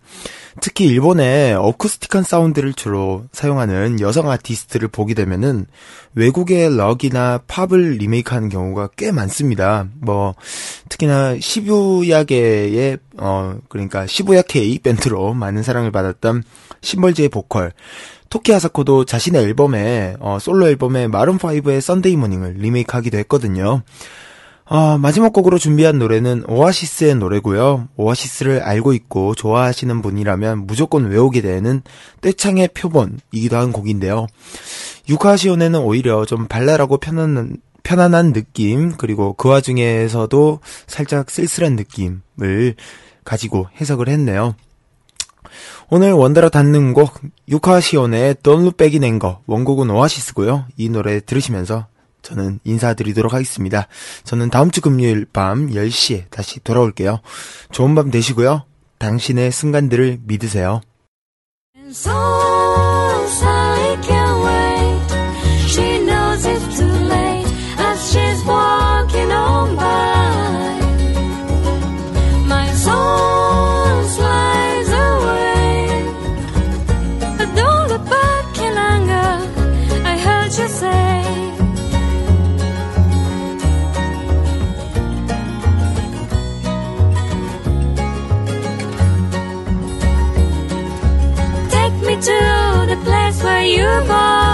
특히 일본의 어쿠스틱한 사운드를 주로 사용하는 여성 아티스트를 보게 되면은 외국의 락이나 팝을 리메이크하는 경우가 꽤 많습니다. 뭐 특히나 시부야계의 어 그러니까 시부야계 밴드로 많은 사랑을 받았던 심벌즈의 보컬 토키 아사코도 자신의 앨범에 어, 솔로 앨범에 마룬 5의 Sunday Morning을 리메이크하기도 했거든요. 어, 마지막 곡으로 준비한 노래는 오아시스의 노래고요. 오아시스를 알고 있고 좋아하시는 분이라면 무조건 외우게 되는 떼창의 표본이기도 한 곡인데요. 유카시온에는 오히려 좀 발랄하고 편안한 편안한 느낌 그리고 그 와중에서도 살짝 쓸쓸한 느낌을 가지고 해석을 했네요. 오늘 원더러 닿는 곡 유카시온의 Don't Look Back in Anger 원곡은 오아시스고요. 이 노래 들으시면서 저는 인사드리도록 하겠습니다. 저는 다음 주 금요일 밤 10시에 다시 돌아올게요. 좋은 밤 되시고요. 당신의 순간들을 믿으세요. above.